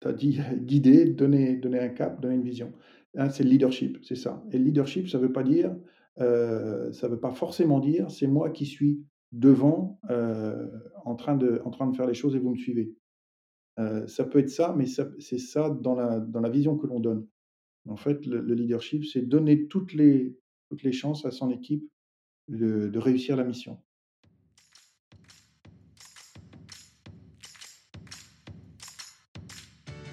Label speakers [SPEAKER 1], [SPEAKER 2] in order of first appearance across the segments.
[SPEAKER 1] tu as dit guider, donner donner un cap, donner une vision. Hein, c'est le leadership, c'est ça et le leadership, ça veut pas dire, heu, ça veut pas forcément dire: «C'est moi qui suis devant, heu, en train de en train de faire les choses et vous me suivez». Heu, ça peut être ça, mais c'est ça dans la dans la vision que l'on donne. En fait, le le leadership, c'est donner toutes les toutes les chances à son équipe de réussir la mission.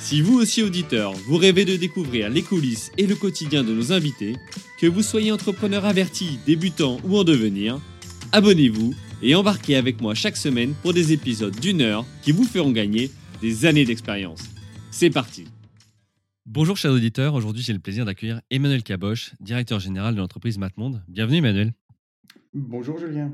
[SPEAKER 2] Si vous aussi auditeur, vous rêvez de découvrir les coulisses et le quotidien de nos invités, que vous soyez entrepreneur averti, débutant ou en devenir, abonnez-vous et embarquez avec moi chaque semaine pour des épisodes d'une heure qui vous feront gagner des années d'expérience. C'est parti Bonjour chers auditeurs, aujourd'hui j'ai le plaisir d'accueillir Emmanuel Caboche, directeur général de l'entreprise Matmonde. Bienvenue Emmanuel.
[SPEAKER 1] Bonjour Julien.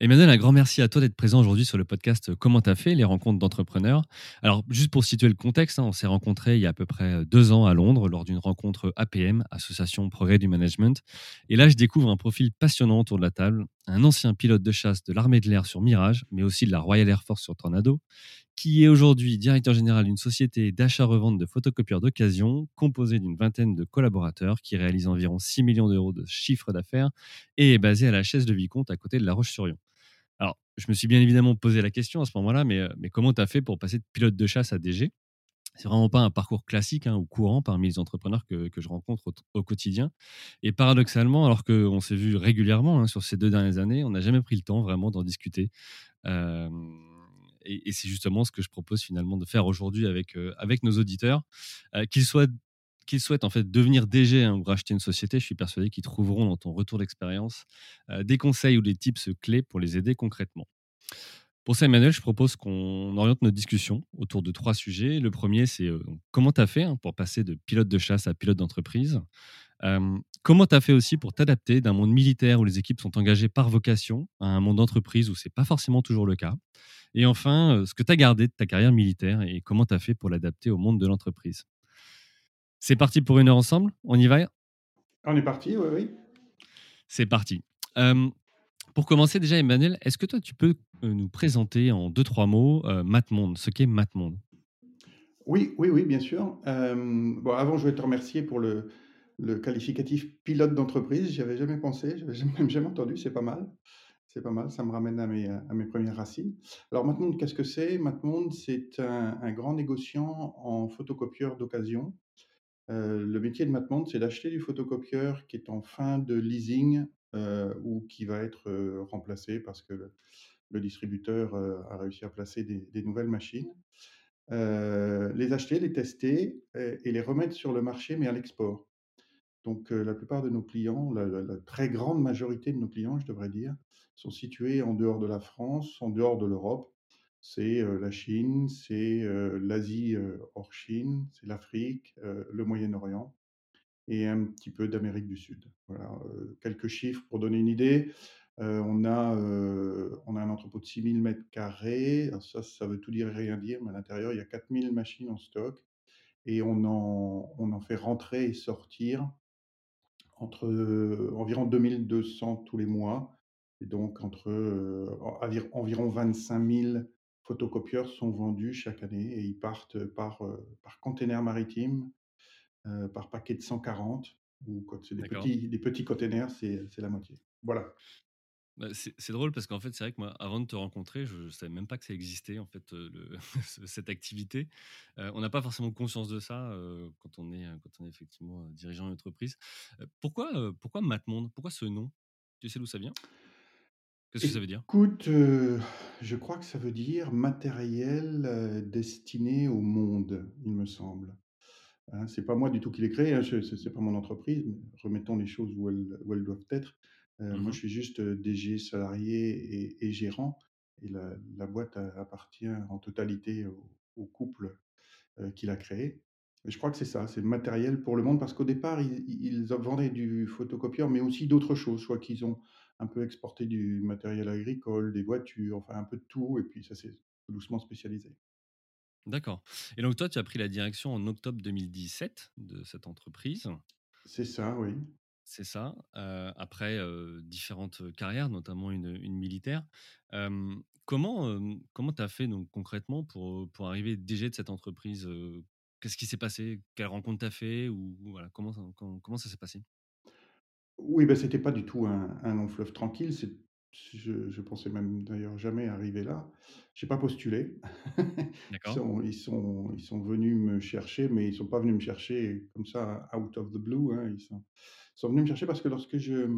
[SPEAKER 2] Emmanuel, un grand merci à toi d'être présent aujourd'hui sur le podcast Comment t'as fait, les rencontres d'entrepreneurs. Alors, juste pour situer le contexte, hein, on s'est rencontrés il y a à peu près deux ans à Londres lors d'une rencontre APM, Association Progrès du Management. Et là, je découvre un profil passionnant autour de la table, un ancien pilote de chasse de l'armée de l'air sur Mirage, mais aussi de la Royal Air Force sur Tornado, qui est aujourd'hui directeur général d'une société d'achat-revente de photocopieurs d'occasion, composée d'une vingtaine de collaborateurs qui réalise environ 6 millions d'euros de chiffre d'affaires et est basée à la Chaise de Vicomte à côté de La Roche-sur-Yon. Alors, je me suis bien évidemment posé la question à ce moment-là, mais, euh, mais comment tu as fait pour passer de pilote de chasse à DG c'est vraiment pas un parcours classique hein, ou courant parmi les entrepreneurs que, que je rencontre au, quotidien. Et paradoxalement, alors qu'on s'est vu régulièrement hein, sur ces deux dernières années, on n'a jamais pris le temps vraiment d'en discuter. Et, c'est justement ce que je propose finalement de faire aujourd'hui avec, avec nos auditeurs, qu'ils soient qu'ils souhaitent en fait devenir DG hein, ou racheter une société, je suis persuadé qu'ils trouveront dans ton retour d'expérience des conseils ou des tips clés pour les aider concrètement. Pour ça, Emmanuel, je propose qu'on oriente notre discussion autour de trois sujets. Le premier, c'est comment tu as fait hein, pour passer de pilote de chasse à pilote d'entreprise? Comment tu as fait aussi pour t'adapter d'un monde militaire où les équipes sont engagées par vocation à un monde d'entreprise où ce n'est pas forcément toujours le cas? Et enfin, euh, ce que tu as gardé de ta carrière militaire et comment tu as fait pour l'adapter au monde de l'entreprise? C'est parti pour une heure ensemble? On y va?
[SPEAKER 1] On est parti, oui, oui.
[SPEAKER 2] C'est parti. Pour commencer déjà, Emmanuel, est-ce que toi, tu peux euh, nous présenter en deux, trois mots euh, Matmonde, ce qu'est Matmonde?
[SPEAKER 1] Oui, oui, oui, bien sûr. bon, avant, je vais te remercier pour le, le qualificatif pilote d'entreprise. J'y avais jamais pensé, je n'avais même jamais entendu, c'est pas mal. C'est pas mal, ça me ramène à mes, à mes premières racines. Alors Matmonde, qu'est-ce que c'est? Matmonde, c'est un, un grand négociant en photocopieur d'occasion. Euh, le métier de Matmonde, c'est d'acheter du photocopieur qui est en fin de leasing euh, ou qui va être euh, remplacé parce que le, le distributeur a réussi à placer des, des nouvelles machines. les acheter, les tester et, et les remettre sur le marché, mais à l'export. Donc, la plupart de nos clients, la, la, la, très grande majorité de nos clients, je devrais dire, sont situés en dehors de la France, en dehors de l'Europe. C'est la Chine, c'est l'Asie hors Chine, c'est l'Afrique, le Moyen-Orient et un petit peu d'Amérique du Sud. Voilà, quelques chiffres pour donner une idée. on, a, on a un entrepôt de 6000 mètres carrés. Ça, ça veut tout dire et rien dire, mais à l'intérieur, il y a 4000 machines en stock et on en, on en fait rentrer et sortir entre environ 2200 tous les mois et donc, entre euh, environ 25 000 photocopieurs sont vendus chaque année et ils partent par, euh, par container maritime, euh, par paquet de 140, ou quand c'est des petits, des petits containers, c'est la moitié. Voilà.
[SPEAKER 2] Bah, c'est drôle parce qu'en fait, c'est vrai que moi, avant de te rencontrer, je ne savais même pas que ça existait, en fait, le, cette activité. on n'a pas forcément conscience de ça quand, on est, quand on est effectivement dirigeant d'entreprise. pourquoi, pourquoi Matmonde? Pourquoi ce nom? Tu sais d'où ça vient? Qu'est-ce que ça veut dire?
[SPEAKER 1] Écoute, euh, je crois que ça veut dire matériel euh, destiné au monde, il me semble. Hein, c'est pas moi du tout qui l'ai créé, hein, ce n'est pas mon entreprise, mais remettons les choses où elles, où elles doivent être. Euh, moi, mmh je suis juste DG salarié et, et gérant, et la, la boîte appartient en totalité au, au couple qui l'a créé. Et je crois que c'est ça, c'est le matériel pour le monde parce qu'au départ, ils ils vendaient du photocopieur, mais aussi d'autres choses. Crois qu'ils ont un peu exporté du matériel agricole, des voitures, enfin un peu de tout et puis ça s'est doucement spécialisé.
[SPEAKER 2] D'accord et donc toi, tu as pris la direction en octobre 2017 de cette entreprise?
[SPEAKER 1] C'est ça, oui.
[SPEAKER 2] C'est ça, après, différentes, carrières, notamment une, une militaire. Comment, comment tu as fait donc concrètement pour, pour arriver DG de cette entreprise? Qu'est-ce qui s'est passé? Quelle rencontre tu as fait? Ou voilà, comment ça com comment ça s'est passé?
[SPEAKER 1] Oui, bah, c'était pas du tout un un long fleuve tranquille, je je pensais même d'ailleurs jamais arriver là. J'ai pas postulé. Ils sont ils sont ils sont venus me chercher, mais ils sont pas venus me chercher comme ça out of the blue, hein. Ils sont ils sont venus me chercher parce que lorsque je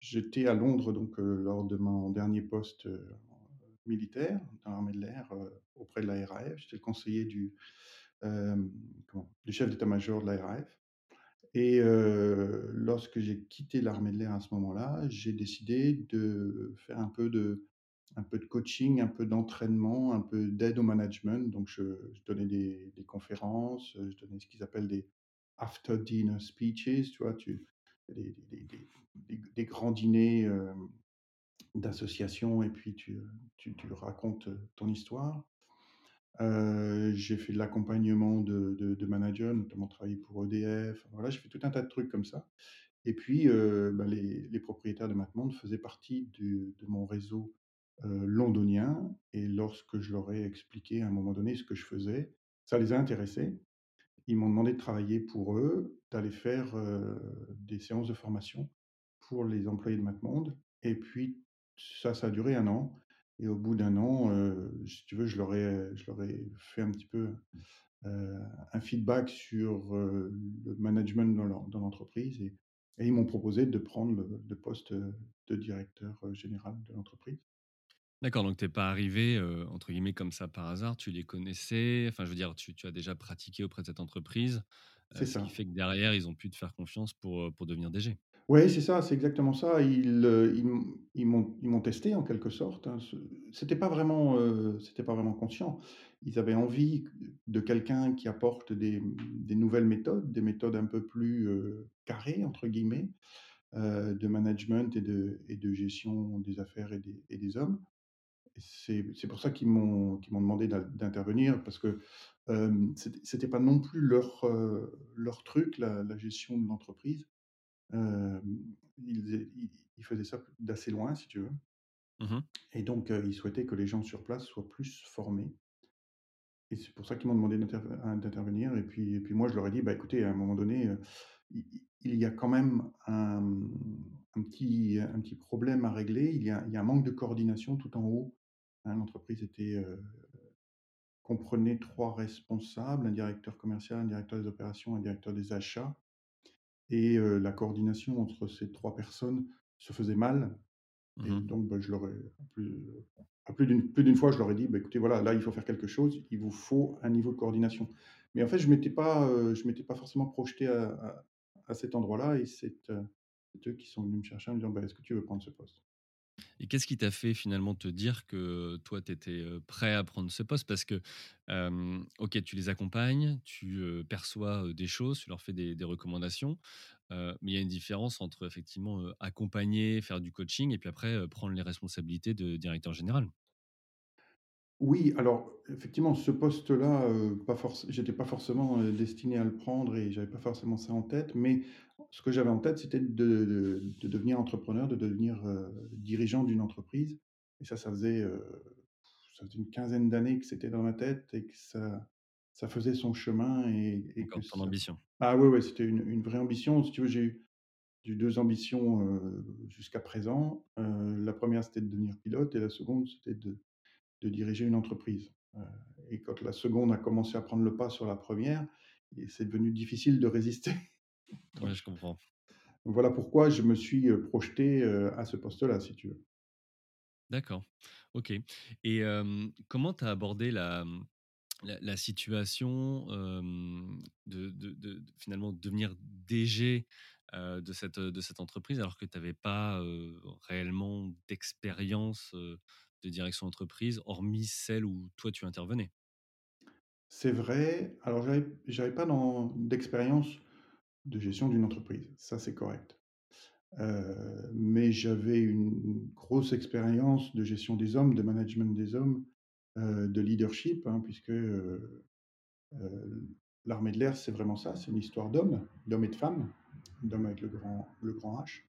[SPEAKER 1] j'étais à Londres, donc heu, lors de mon dernier poste, heu, militaire dans l'armée de l'air, heu, auprès de la RAF, j'étais le conseiller du, comment? Du chef d'état-major de la RAF. Et lorsque j'ai quitté l'armée de l'air à ce moment-là, j'ai décidé de faire un peu de un peu de coaching, un peu d'entraînement, un peu d'aide au management. Donc je donnais des conférences, je donnais ce qu'ils appellent des after dinner speeches, tu vois? Des des grands dîners, hem, d'associations et puis tu tu racontes, ton histoire. Heu, j'ai fait de l'accompagnement de de managers, notamment travaillé pour EDF. Voilà, j'ai fait tout un tas de trucs comme ça et puis, heu, bah, les propriétaires de MapMonde faisaient partie de mon réseau, heu, londonien et lorsque je leur ai expliqué à un moment donné ce que je faisais, ça les a intéressés. Ils m'ont demandé de travailler pour eux, d'aller faire, des séances de formation pour les employés de MapMonde et puis ça, ça a duré un an et au bout d'un an, heu, si tu veux, je leur ai je leur ai fait un petit peu, heu, un feedback sur, heu, le management dans l'en dans l'entreprise et et ils m'ont proposé de prendre le le poste, de directeur, général de l'entreprise.
[SPEAKER 2] D'accord, donc tu es pas arrivé, entre guillemets «comme ça par hasard», tu les connaissais? Enfin, je veux dire, tu tu as déjà pratiqué auprès de cette entreprise,
[SPEAKER 1] C'est
[SPEAKER 2] heu, ce qui
[SPEAKER 1] ça.
[SPEAKER 2] fait que derrière, ils ont pu te faire confiance pour, pour devenir DG?
[SPEAKER 1] Ouais, c'est ça, c'est exactement ça. Ils, heu, ils m'ont testé en quelque sorte, hein. C'était pas vraiment, heu, c'était pas vraiment conscient. Ils avaient envie de quelqu'un qui apporte des, nouvelles méthodes, des méthodes un peu plus, heu, «carrées» entre guillemets, de management et de gestion des affaires et des hommes. C'est pour ça qu'ils m'ont demandé d'in d'intervenir parce que, c'était pas non plus leur, truc, la gestion de l'entreprise. Hem, ils faisaient ils ils faisaient ça d'assez loin, si tu veux
[SPEAKER 2] Mmh
[SPEAKER 1] et donc heu, ils souhaitaient que les gens sur place soient plus formés et c'est pour ça qu'ils m'ont demandé d'interve d'intervenir et puis et puis moi, je leur ai dit: «Bah, écoutez, à un moment donné, il y a quand même un, un petit un petit problème à régler. Il y a il y a un manque de coordination tout en haut». Hein, l'entreprise était, comprenait 3 responsables, un directeur commercial, un directeur des opérations, un directeur des achats et la coordination entre ces 3 personnes se faisait mal Et
[SPEAKER 2] Mmh
[SPEAKER 1] donc, bah, je leur ai plus à plus d'une fois, je leur ai dit: «Bah, écoutez, voilà, là, il faut faire quelque chose, il vous faut un niveau de coordination». Mais en fait, je m'étais pas, je m'étais pas forcément projeté à à à cet endroit-là et c'est eux qui sont venus me chercher en me disant: «Bah, est-ce que tu veux prendre ce poste?»
[SPEAKER 2] Et qu'est-ce qui t'a fait finalement te dire que toi, tu étais, prêt à prendre ce poste? Parce que, OK, tu les accompagnes, tu, perçois, des choses, tu leur fais des recommandations, mais il y a une différence entre effectivement, accompagner, faire du coaching et puis après, prendre les responsabilités de directeur général.
[SPEAKER 1] Oui, alors effectivement, ce poste-là, heu, pas forc j'étais pas forcément, heu, destiné à le prendre et j'avais pas forcément ça en tête, mais ce que j'avais en tête, c'était de de de devenir entrepreneur, de devenir, heu, dirigeant d'une entreprise et ça, ça faisait, heu, ça faisait une quinzaine d'années que c'était dans ma tête et que ça ça faisait son chemin et et que
[SPEAKER 2] Encore ton
[SPEAKER 1] ça
[SPEAKER 2] ambition.
[SPEAKER 1] ah ouais, ouais, c'était une une vraie ambition. Si tu veux, j'ai eu j'ai eu 2 ambitions, heu, jusqu'à présent. Heu, la première, c'était de devenir pilote et la seconde, c'était de de diriger une entreprise. Heu et quand la seconde a commencé à prendre le pas sur la première c'est devenu difficile de résister. Donc
[SPEAKER 2] je comprends.
[SPEAKER 1] voilà pourquoi je me suis, heu, projeté, heu, à ce poste-là, si tu veux.
[SPEAKER 2] D'accord, OK et comment tu as abordé la, la la situation, de de finalement devenir DG, de cette, de cette entreprise alors que tu avais pas, réellement d'expérience, de direction d'entreprise hormis celle où toi tu intervenais?
[SPEAKER 1] C'est vrai. Alors j'avais j'avais pas d'expérience de gestion d'une entreprise, ça c'est correct. Heu, mais j'avais une grosse expérience de gestion des hommes, de management des hommes, heu, de leadership, hein, puisque, heu, l'armée de l'air, c'est vraiment ça, c'est une histoire d'hommes, d'hommes et de femmes, d'hommes avec le grand le grand H.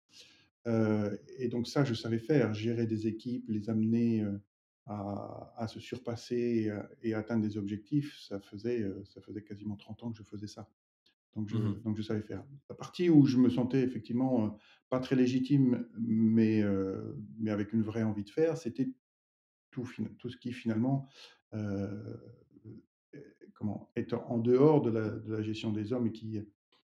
[SPEAKER 1] Heu et donc ça, je savais faire, gérer des équipes, les amener, heu, à à se surpasser et à et atteindre des objectifs. Ça faisait, heu, ça faisait quasiment 30 ans que je faisais ça. Donc je
[SPEAKER 2] Mmh
[SPEAKER 1] donc je savais faire. La partie où je me sentais effectivement, pas très légitime, mais mais avec une vraie envie de faire, c'était tout tout ce qui finalement, comment? Est en en dehors de la de la gestion des hommes et qui,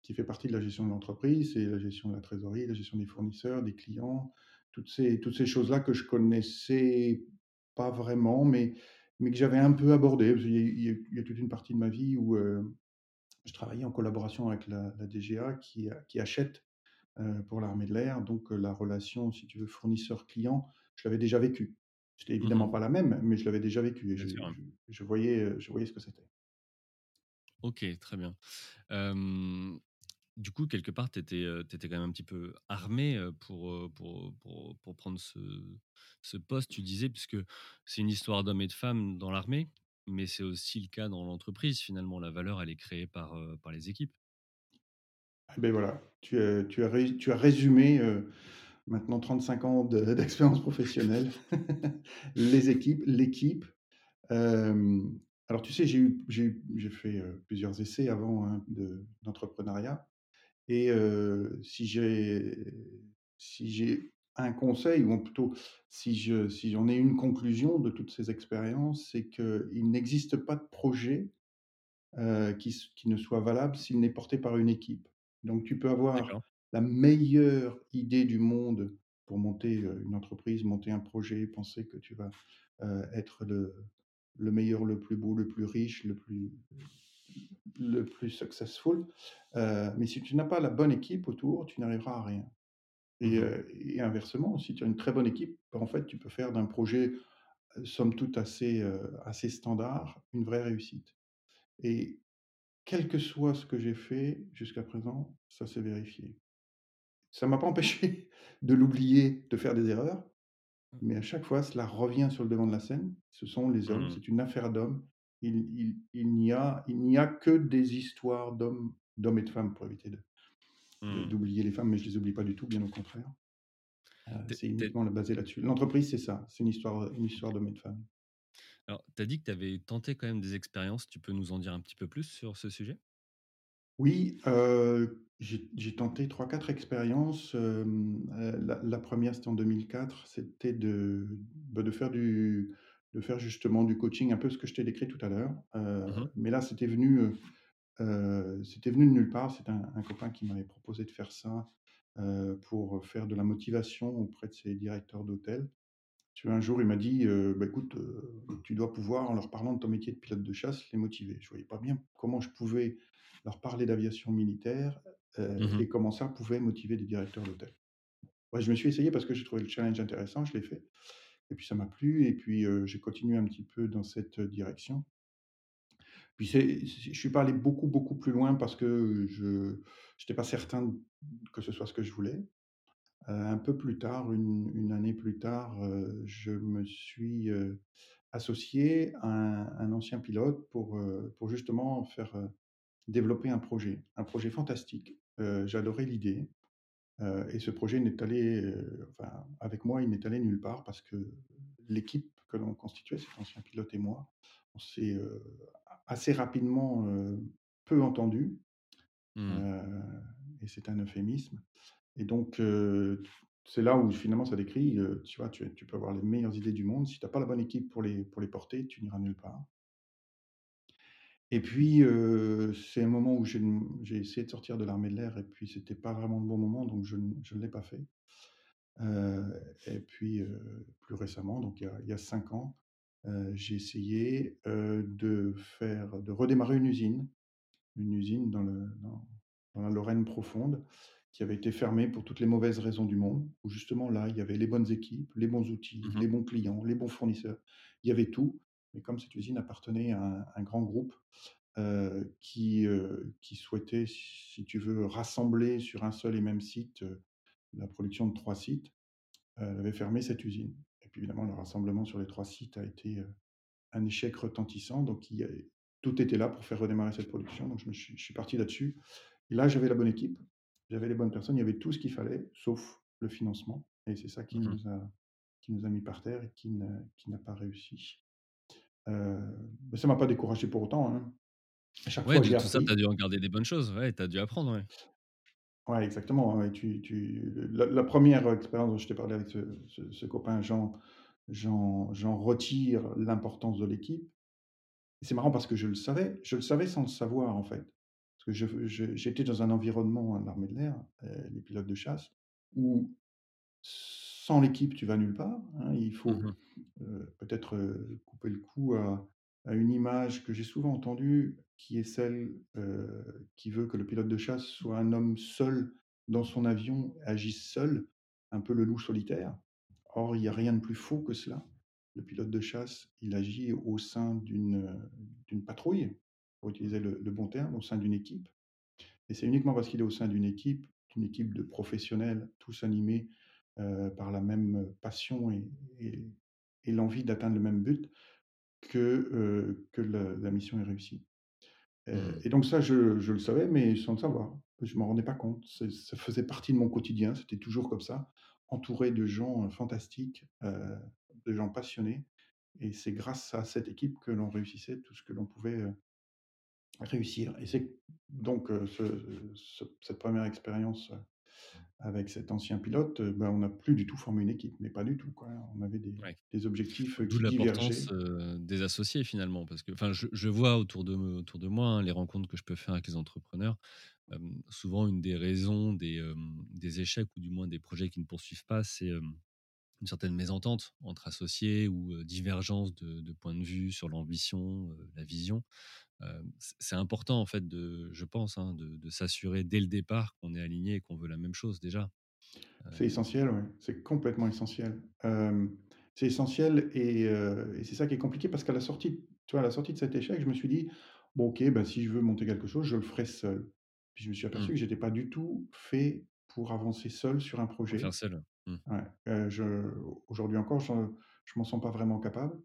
[SPEAKER 1] qui fait partie de la gestion de l'entreprise. C'est la gestion de la trésorerie, la gestion des fournisseurs, des clients, toutes ces toutes ces choses-là que je connaissais pas vraiment, mais mais que j'avais un peu abordées. Parce il y a il y a toute une partie de ma vie où, heu, je travaillais en collaboration avec la la DGA qui qui achète, heu, pour l'armée de l'air. Donc heu, la relation, si tu veux, fournisseur-client, je l'avais déjà vécue. C'était évidemment
[SPEAKER 2] Mmh
[SPEAKER 1] pas la même, mais je l'avais déjà vécue et je voyais, je voyais ce que c'était.
[SPEAKER 2] OK, très bien. Du coup, quelque part, tu étais, quand même un petit peu armé, pour, pour, pour prendre ce ce poste, tu disais, puisque c'est une histoire d'hommes et de femmes dans l'armée, mais c'est aussi le cas dans l'entreprise, finalement. La valeur, elle est créée par, par les équipes.
[SPEAKER 1] Et beh, voilà, tu as tu as tu as résumé, maintenant 35 ans de d'expérience professionnelle. Les équipes, l'équipe. Alors tu sais, j'ai fait, plusieurs essais avant, hein, de d'entrepreneuriat et si j'ai si j'ai un conseil ou plutôt si je si j'en ai une conclusion de toutes ces expériences, c'est qu'il n'existe pas de projet qui ne soit valable s'il n'est porté par une équipe. Donc tu peux avoir la meilleure idée du monde pour monter, une entreprise, monter un projet, penser que tu vas, être le le meilleur, le plus beau, le plus riche, le plus le plus successful, heu, mais si tu n'as pas la bonne équipe autour, tu n'arriveras à rien et
[SPEAKER 2] Mmh
[SPEAKER 1] heu et inversement, si tu as une très bonne équipe, en fait, tu peux faire d'un projet, heu, somme toute assez, assez standard, une vraie réussite et quel que soit ce que j'ai fait jusqu'à présent, ça s'est vérifié. Ça m'a pas empêché de l'oublier, de faire des erreurs, mais à chaque fois, cela revient sur le devant de la scène. Ce sont les hommes,
[SPEAKER 2] Mmh.
[SPEAKER 1] c'est une affaire d'hommes. Il il il n'y a il n'y a que des histoires d'hommes d'hommes et de femmes pour éviter
[SPEAKER 2] Mmh.
[SPEAKER 1] d'oublier les femmes, mais je les oublie pas du tout, bien au contraire.
[SPEAKER 2] Tu
[SPEAKER 1] c'est
[SPEAKER 2] es
[SPEAKER 1] uniquement basé là-dessus. L'entreprise, c'est ça, c'est une histoire une histoire d'hommes et de femmes.
[SPEAKER 2] alors, tu as dit que tu avais tenté quand même des expériences. Tu peux nous en dire un petit peu plus sur ce sujet?
[SPEAKER 1] Oui, heu, j'ai tenté trois quatre expériences, hem, heu, la la 1 c'était en 2004, c'était de, bah, de faire du de faire justement du coaching, un peu ce que je t'ai décrit tout à l'heure, heu,
[SPEAKER 2] Mmh
[SPEAKER 1] mais là, c'était venu, heu heu, c'était venu de nulle part. C'est un un copain qui m'avait proposé de faire ça, pour faire de la motivation auprès de ses directeurs d'hôtel. Tu vois, un jour, il m'a dit, «Bah, écoute, tu dois pouvoir, en leur parlant de ton métier de pilote de chasse, les motiver». Je voyais pas bien comment je pouvais leur parler d'aviation militaire,
[SPEAKER 2] Mmh
[SPEAKER 1] et comment ça pouvait motiver des directeurs d'hôtel. Ouais, je me suis essayé parce que j'ai trouvé le challenge intéressant, je l'ai fait et puis ça m'a plu et puis, j'ai continué un petit peu dans cette, direction. Puis je suis pas allé beaucoup, beaucoup plus loin parce que je j'étais pas certain que ce soit ce que je voulais. Un peu plus tard, une année plus tard, je me suis, associé à un ancien pilote pour, justement faire, développer un projet, un projet fantastique. J'adorais l'idée, heu et ce projet n'est allé, heu, enfin, avec moi, il n'est allé nulle part parce que l'équipe que l'on constituait, cet ancien pilote et moi, on s'est, heu, assez rapidement, peu entendus,
[SPEAKER 2] Mmh.
[SPEAKER 1] et c'est un euphémisme. Et donc, c'est là où finalement ça décrit, tu vois, tu tu peux avoir les meilleures idées du monde, si tu as pas la bonne équipe pour les pour les porter, tu n'iras nulle part. Et puis, heu, c'est un moment où j'ai essayé de sortir de l'armée de l'air et puis c'était pas vraiment le bon moment, donc je ne je ne l'ai pas fait. Heu et puis, heu, plus récemment, donc il y a il y a 5 ans, j'ai essayé, de faire de redémarrer une usine. Une usine dans le dans dans la Lorraine profonde, qui avait été fermée pour toutes les mauvaises raisons du monde, où justement là, il y avait les bonnes équipes, les bons outils,
[SPEAKER 2] Mmh
[SPEAKER 1] les bons clients, les bons fournisseurs. Il y avait tout mais comme cette usine appartenait à un, un grand groupe euh, qui, euh, qui souhaitait, si tu veux, rassembler sur un seul et même site euh, la production de trois sites, elle avait fermé cette usine. Et puis évidemment, le rassemblement sur les trois sites a été un échec retentissant. Donc il y a, tout était là pour faire redémarrer cette production. Donc je, me suis, je suis parti là-dessus. Et là, j'avais la bonne équipe, j'avais les bonnes personnes, il y avait tout ce qu'il fallait, sauf le financement. Et c'est ça qui,
[SPEAKER 2] Mmh
[SPEAKER 1] nous a, qui nous a mis par terre et qui n'a pas réussi. Euh, mais ça m'a pas découragé pour autant. hein. À chaque
[SPEAKER 2] Ouais,
[SPEAKER 1] fois,
[SPEAKER 2] tout ça, tu as
[SPEAKER 1] appris.
[SPEAKER 2] dû en garder des bonnes choses. Ouais, tu as dû apprendre, ouais.
[SPEAKER 1] Ouais, exactement. ouais, tu, tu, la, la première expérience dont je t'ai parlé avec ce, ce- ce copain, Jean, j'en, j'en retire l'importance de l'équipe. C'est marrant parce que je le savais, je le savais sans le savoir en fait. Parce que je- je- j'étais dans un environnement l'armée de l'air, euh, les pilotes de chasse, où sans l'équipe, tu vas nulle part. hein. Il faut
[SPEAKER 2] Mmh
[SPEAKER 1] euh, peut-être euh, couper le cou à, à une image que j'ai souvent entendue, qui est celle euh, qui veut que le pilote de chasse soit un homme seul dans son avion, agisse seul, un peu le loup solitaire. Or, il n'y a rien de plus faux que cela. Le pilote de chasse, il agit au sein d'une d'une patrouille, pour utiliser le, le bon terme, au sein d'une équipe. Et c'est uniquement parce qu'il est au sein d'une équipe, d'une équipe de professionnels, tous animés euh, par la même passion et, et- et l'envie d'atteindre le même but, que, euh, que la, la mission est réussie. Euh,
[SPEAKER 2] mh.
[SPEAKER 1] et donc ça, je, je le savais, mais sans le savoir. Je ne m'en rendais pas compte. Ça faisait partie de mon quotidien, c'était toujours comme ça, entouré de gens fantastiques, euh, de gens passionnés. Et c'est grâce à cette équipe que l'on réussissait tout ce que l'on pouvait réussir. Et c'est donc ce- ce- cette première expérience avec cet ancien pilote, euh, ben, on n'a plus du tout formé une équipe, mais pas du tout. Quoi. On avait des,
[SPEAKER 2] Ouais.
[SPEAKER 1] des objectifs euh,
[SPEAKER 2] D'où
[SPEAKER 1] qui
[SPEAKER 2] l'importance, heu, des associés finalement, parce que enfin je je vois autour de me autour de moi, hein, les rencontres que je peux faire avec les entrepreneurs, souvent une des raisons des, échecs ou du moins des projets qui ne poursuivent pas, c'est, une certaine mésentente entre associés ou, divergence de de point de vue sur l'ambition, la vision. C'est important en fait de je pense, hein, de de s'assurer dès le départ qu'on est aligné et qu'on veut la même chose déjà.
[SPEAKER 1] C'est essentiel, ouais. C'est complètement essentiel. Euh, c'est essentiel et, euh, et c'est ça qui est compliqué parce qu'à la sortie, tu vois, à la sortie de cet échec, je me suis dit, bon, ok, ben, si je veux monter quelque chose, je le ferai seul. Puis je me suis
[SPEAKER 2] mmh,
[SPEAKER 1] aperçu que j'étais pas du tout fait pour avancer seul sur un
[SPEAKER 2] pour faire
[SPEAKER 1] projet.
[SPEAKER 2] seul. Mmh,
[SPEAKER 1] Ouais. Euh, aujourd'hui encore, je, je m'en sens pas vraiment capable.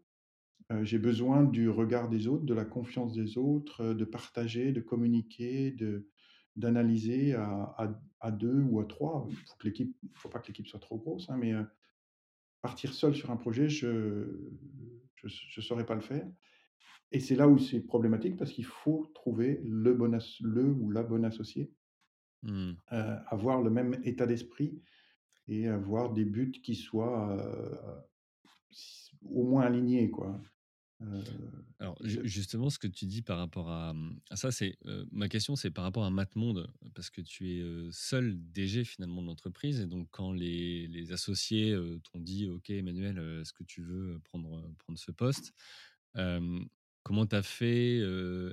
[SPEAKER 1] Euh, j'ai besoin du regard des autres, de la confiance des autres, euh, de partager, de communiquer, de d'analyser à, à, à deux ou à trois. Il faut que l'équipe, faut pas que l'équipe soit trop grosse, hein, mais euh, partir seul sur un projet, je je, je saurais pas le faire. Et c'est là où c'est problématique parce qu'il faut trouver le bon as- le ou la bonne associée,
[SPEAKER 2] mmh.
[SPEAKER 1] avoir le même état d'esprit et avoir des buts qui soient au moins alignés, quoi.
[SPEAKER 2] Alors justement, ce que tu dis par rapport à, mmh, à ça, c'est, ma question, c'est par rapport à Matmonde, parce que tu es, seul DG finalement de l'entreprise et donc quand les les associés, t'ont dit: «OK Emmanuel, est-ce que tu veux, prendre, prendre ce poste?» comment tu as fait?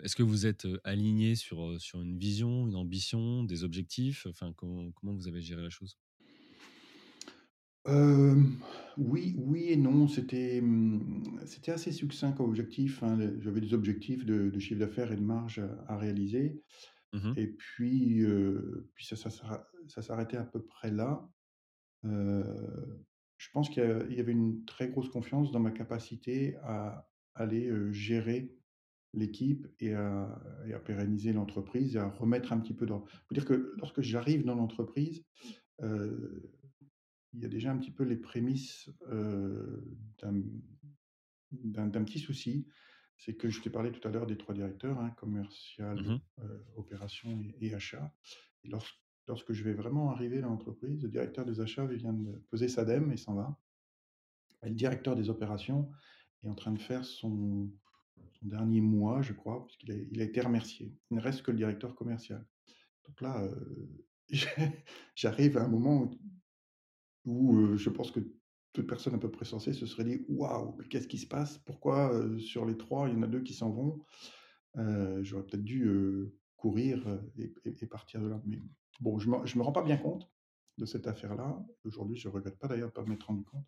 [SPEAKER 2] Est-ce que vous êtes, heu, alignés sur, sur une vision, une ambition, des objectifs? Enfin, comment comment vous avez géré la chose?
[SPEAKER 1] Hem, oui oui et non, c'était, mmh, c'était assez succinct comme objectif, hein, le j'avais des objectifs de de chiffre d'affaires et de marge à à réaliser
[SPEAKER 2] Mmh
[SPEAKER 1] et puis, heu, puis ça ça s'arr ça s'arrêtait à peu près là. Heu, je pense qu'il y a il y avait une très grosse confiance dans ma capacité à aller, heu, gérer l'équipe et à et à pérenniser l'entreprise et à remettre un petit peu d'ordre. Il faut dire que lorsque j'arrive dans l'entreprise, heu il y a déjà un petit peu les prémices, d'un petit souci. C'est que je t'ai parlé tout à l'heure des 3 directeurs, hein, commercial, heu, opérations et et lors lorsque je vais vraiment arriver dans l'entreprise, le directeur des achats vient de poser sa dème et s'en va. Et le directeur des opérations est en train de faire son son dernier mois, je crois, puisqu'il a il a été remercié. Il ne reste que le directeur commercial. Donc là, j'arrive à un moment où Où, je pense que toute personne à peu près sensée se serait dit: «Waouh, mais qu'est-ce qui se passe? Pourquoi, sur les 3 il y en a 2 qui s'en vont?» j'aurais peut-être dû, courir, et et et partir de là. Mais bon, je me je me rends pas bien compte de cette affaire-là. Aujourd'hui, je regrette pas d'ailleurs de pas m'être rendu compte.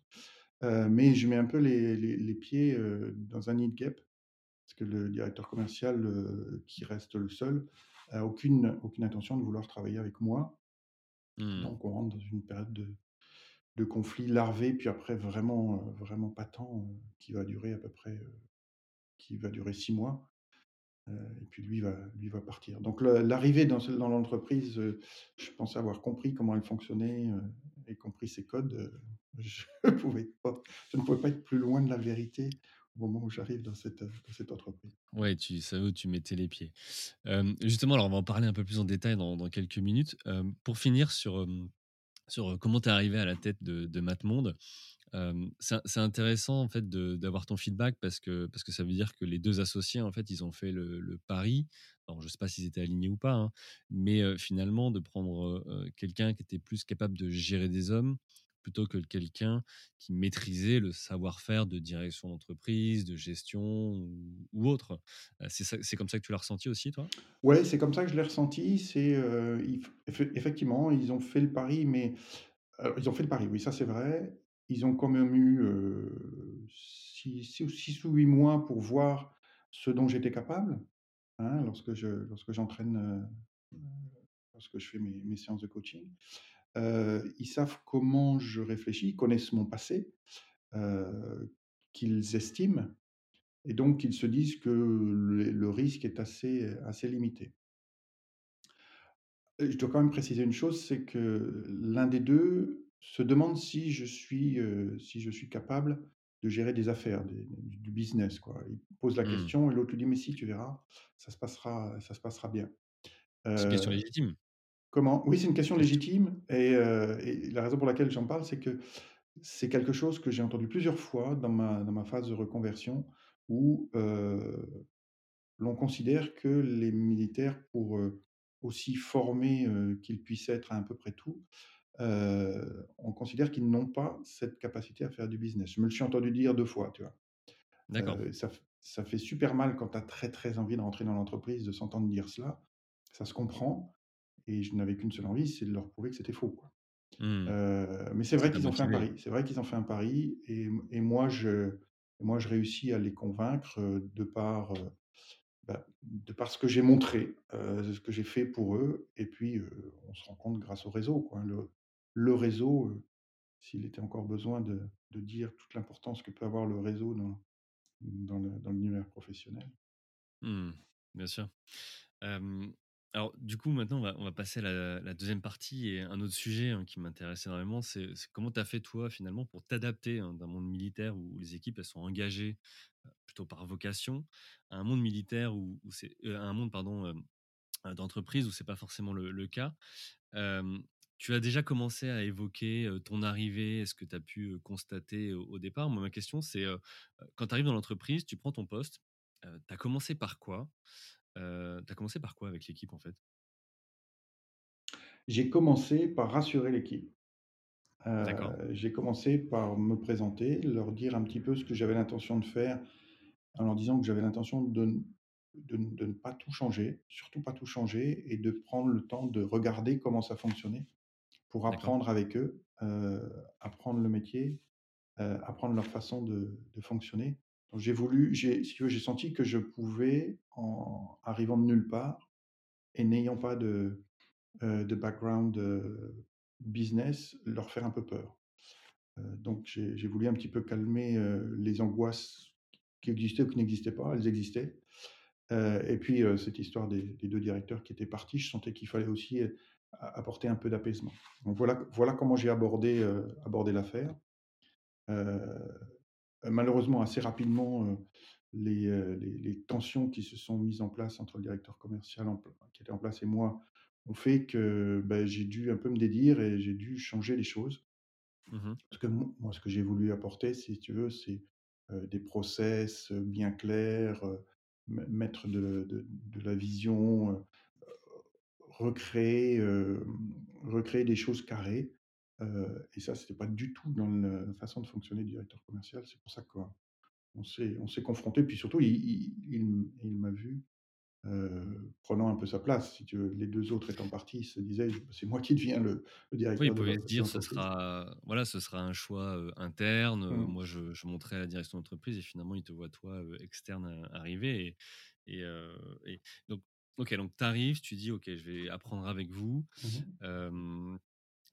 [SPEAKER 1] Mais je mets un peu les les les pieds, dans un nid de guêpes parce que le directeur commercial, qui reste le seul, a aucune aucune intention de vouloir travailler avec moi.
[SPEAKER 2] Mmh.
[SPEAKER 1] Donc on rentre dans une période de de conflit larvé, puis après vraiment, heu, vraiment patent, heu, qui va durer à peu près, heu, qui va durer 6 mois, et puis lui va lui va partir. Donc l'arrivée dans dans l'entreprise, je pensais avoir compris comment elle fonctionnait, et compris ses codes, je pouvais pas je ne pouvais pas être plus loin de la vérité au moment où j'arrive dans cette, dans cette entreprise.
[SPEAKER 2] Ouais, tu savais où tu mettais les pieds. Justement, alors on va en parler un peu plus en détail dans dans quelques minutes. Pour finir sur, sur, comment tu es arrivé à la tête de de MapMonde, hem, c'est intéressant en fait d'avoir ton feedback parce que parce que ça veut dire que les 2 associés en fait, ils ont fait le pari, alors je sais pas s'ils étaient alignés ou pas, hein, mais finalement de prendre, quelqu'un qui était plus capable de gérer des hommes, plutôt que quelqu'un qui maîtrisait le savoir-faire de direction d'entreprise, de gestion ou autre. C'est comme ça que tu l'as ressenti aussi toi?
[SPEAKER 1] Ouais, c'est comme ça que je l'ai ressenti. Effectivement, ils ont fait le pari, mais ils ont fait le pari, oui, ça c'est vrai. Ils ont quand même eu, heu, 6 6 ou 6 ou 8 mois pour voir ce dont j'étais capable, hein, lorsque je lorsque j'entraîne, lorsque je fais mes séances de coaching. Ils savent comment je réfléchis, ils connaissent mon passé, qu'ils estiment et donc ils se disent que le le risque est assez, assez limité. Je dois quand même préciser une chose, c'est que l'un des 2 se demande si je suis, si je suis capable de gérer des affaires, des du business, quoi. Il pose la
[SPEAKER 2] Mmh.
[SPEAKER 1] question et l'autre lui dit: «Mais si, tu verras, ça se passera ça se passera bien».
[SPEAKER 2] C'est une question légitime.
[SPEAKER 1] Comment? Oui, c'est une question légitime et heu et la raison pour laquelle j'en parle, c'est que c'est quelque chose que j'ai entendu plusieurs fois dans ma dans ma phase de reconversion où, heu, l'on considère que les militaires pour, heu, aussi formés, qu'ils puissent être à à peu près tout, on considère qu'ils n'ont pas cette capacité à faire du business. Je me le suis entendu dire 2 fois, tu vois?
[SPEAKER 2] d'accord.
[SPEAKER 1] Ça ça fait super mal quand tu as très, très envie de rentrer dans l'entreprise de s'entendre dire cela. Ça se comprend et je n'avais qu'une seule envie, c'est de leur prouver que c'était faux, quoi.
[SPEAKER 2] Mmh.
[SPEAKER 1] Heu, mais c'est vrai qu'ils ont fait un pari. C'est vrai qu'ils ont fait un pari et et moi je moi je réussis à les convaincre, heu, de par, heu, bah, de par ce que j'ai montré, heu, ce que j'ai fait pour eux et puis, on se rend compte grâce au réseau, quoi. Le le réseau, s'il était encore besoin de de dire toute l'importance que peut avoir le réseau dans dans le dans l'univers professionnel.
[SPEAKER 2] Mmh. Bien sûr. Alors du coup, maintenant, on va passer à la 2 partie et un autre sujet, hein, qui m'intéresse énormément, c'est comment tu as fait toi, finalement, pour t'adapter, hein, d'un monde militaire où les équipes, elles sont engagées, heu, plutôt par vocation, à un monde militaire où c'est heu, à un monde, pardon, heu, d'entreprise où c'est pas forcément le cas. Tu as déjà commencé à évoquer, ton arrivée ce que tu as pu, constater au au départ. Moi, ma question, c'est, quand tu arrives dans l'entreprise, tu prends ton poste, tu as commencé par quoi? Heu, tu as commencé par quoi avec l'équipe, en fait?
[SPEAKER 1] J'ai commencé par rassurer l'équipe.
[SPEAKER 2] D'accord,
[SPEAKER 1] Heu, j'ai commencé par me présenter, leur dire un petit peu ce que j'avais l'intention de faire, en leur disant que j'avais l'intention de de ne pas tout changer, surtout pas tout changer et de prendre le temps de regarder comment ça fonctionnait pour apprendre avec eux, heu, apprendre le métier, heu, apprendre leur façon de de fonctionner. J'ai voulu j'ai si tu veux, j'ai senti que je pouvais, en arrivant de nulle part et n'ayant pas de, heu, de background, heu, business, leur faire un peu peur. Heu, donc j'ai voulu un petit peu calmer, les angoisses qui existaient ou qui n'existaient pas, elles existaient. Et puis, cette histoire des 2 directeurs qui étaient partis, je sentais qu'il fallait aussi, apporter un peu d'apaisement. Donc voilà voilà comment j'ai abordé, abordé l'affaire. Malheureusement, assez rapidement, les, heu, les les tensions qui se sont mises en place entre le directeur commercial en qui était en place et moi, ont fait que, bah, j'ai dû un peu me dédire et j'ai dû changer les choses.
[SPEAKER 2] Mmh mh.
[SPEAKER 1] Parce que mo moi, ce que j'ai voulu apporter, si tu veux, c'est, des process, bien clairs, mettre de de de la vision, recréer, recréer des choses carrées, et ça, c'était pas du tout dans la façon de fonctionner du directeur commercial. C'est pour ça qu'on s'est on s'est confrontés, puis surtout, il il il m il m'a vu prenant un peu sa place, si tu veux. Les 2 autres étant partis, il se disait: «C'est moi qui deviens le le
[SPEAKER 2] Oui, il
[SPEAKER 1] directeur de
[SPEAKER 2] pouvait
[SPEAKER 1] l'en
[SPEAKER 2] se dire: «Ce
[SPEAKER 1] l'entreprise».
[SPEAKER 2] sera voilà, ce sera un choix, interne,
[SPEAKER 1] Mmh.
[SPEAKER 2] moi je je monterai la direction d'entreprise» et finalement, il te voit toi, externe, arriver et et heu et donc OK, donc tu arrives, tu dis: «OK, je vais apprendre avec vous».
[SPEAKER 1] Mmh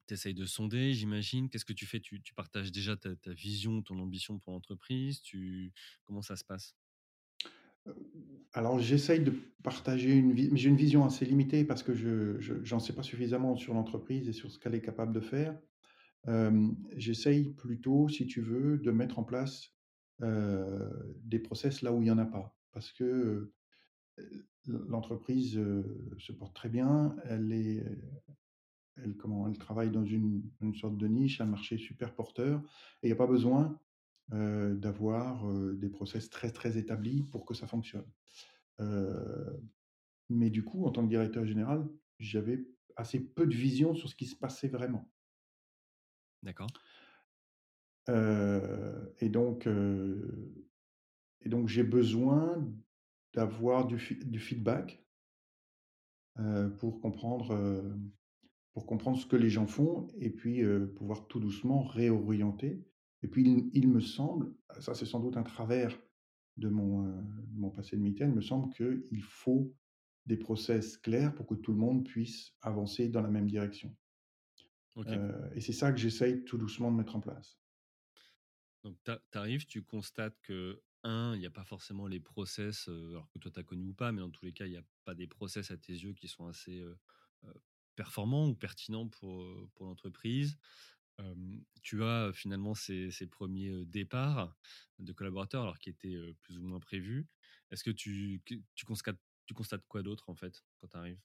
[SPEAKER 2] tu essayes de sonder, j'imagine. Qu'est-ce que tu fais? Tu partages déjà ta vision, ton ambition pour l'entreprise? Tu comment ça se passe?
[SPEAKER 1] Heu, alors j'essaye de partager une vi mais j'ai une vision assez limitée parce que je j'en sais pas suffisamment sur l'entreprise et sur ce qu'elle est capable de faire. J'essaye plutôt, si tu veux, de mettre en place, heu, des process là où il y en a pas. Parce que, l'entreprise, se porte très bien, elle est elle comment? Elle travaille dans une une sorte de niche, un marché super porteur et il y a pas besoin, heu, d'avoir, heu, des process très, très établis pour que ça fonctionne. Heu, mais du coup, en tant que directeur général, j'avais assez peu de vision sur ce qui se passait vraiment.
[SPEAKER 2] D'accord.
[SPEAKER 1] Et donc et donc j'ai besoin d'avoir du feed du feedback, pour comprendre, pour comprendre ce que les gens font et puis, heu, pouvoir tout doucement réorienter et puis il il me semble, ça c'est sans doute un travers de mon, heu, de mon passé de militaire, il me semble qu'il faut des process clairs pour que tout le monde puisse avancer dans la même direction. Heu et c'est ça que j'essaye tout doucement de mettre en place.
[SPEAKER 2] Donc tu arrives, tu constates que un, il y a pas forcément les process, alors que toi tu as connu ou pas, mais dans tous les cas, il y a pas des process à tes yeux qui sont assez, performants ou pertinents pour, pour l'entreprise. Tu as, finalement ces ces 1 heu, départs de collaborateurs, alors qui étaient, plus ou moins prévus. Est-ce que tu tu constates tu constates quoi d'autre, en fait, quand tu arrives?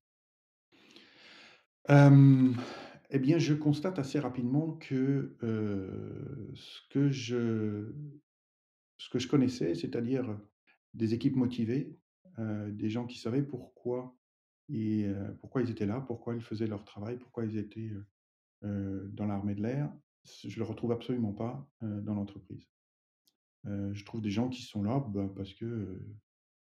[SPEAKER 1] Et bien, je constate assez rapidement que, ce que je ce que je connaissais, c'est-à-dire, des équipes motivées, des gens qui savaient pourquoi et pourquoi ils étaient là, pourquoi ils faisaient leur travail, pourquoi ils étaient, dans l'armée de l'air, je le retrouve absolument pas, dans l'entreprise. Je trouve des gens qui sont là, bah, parce que,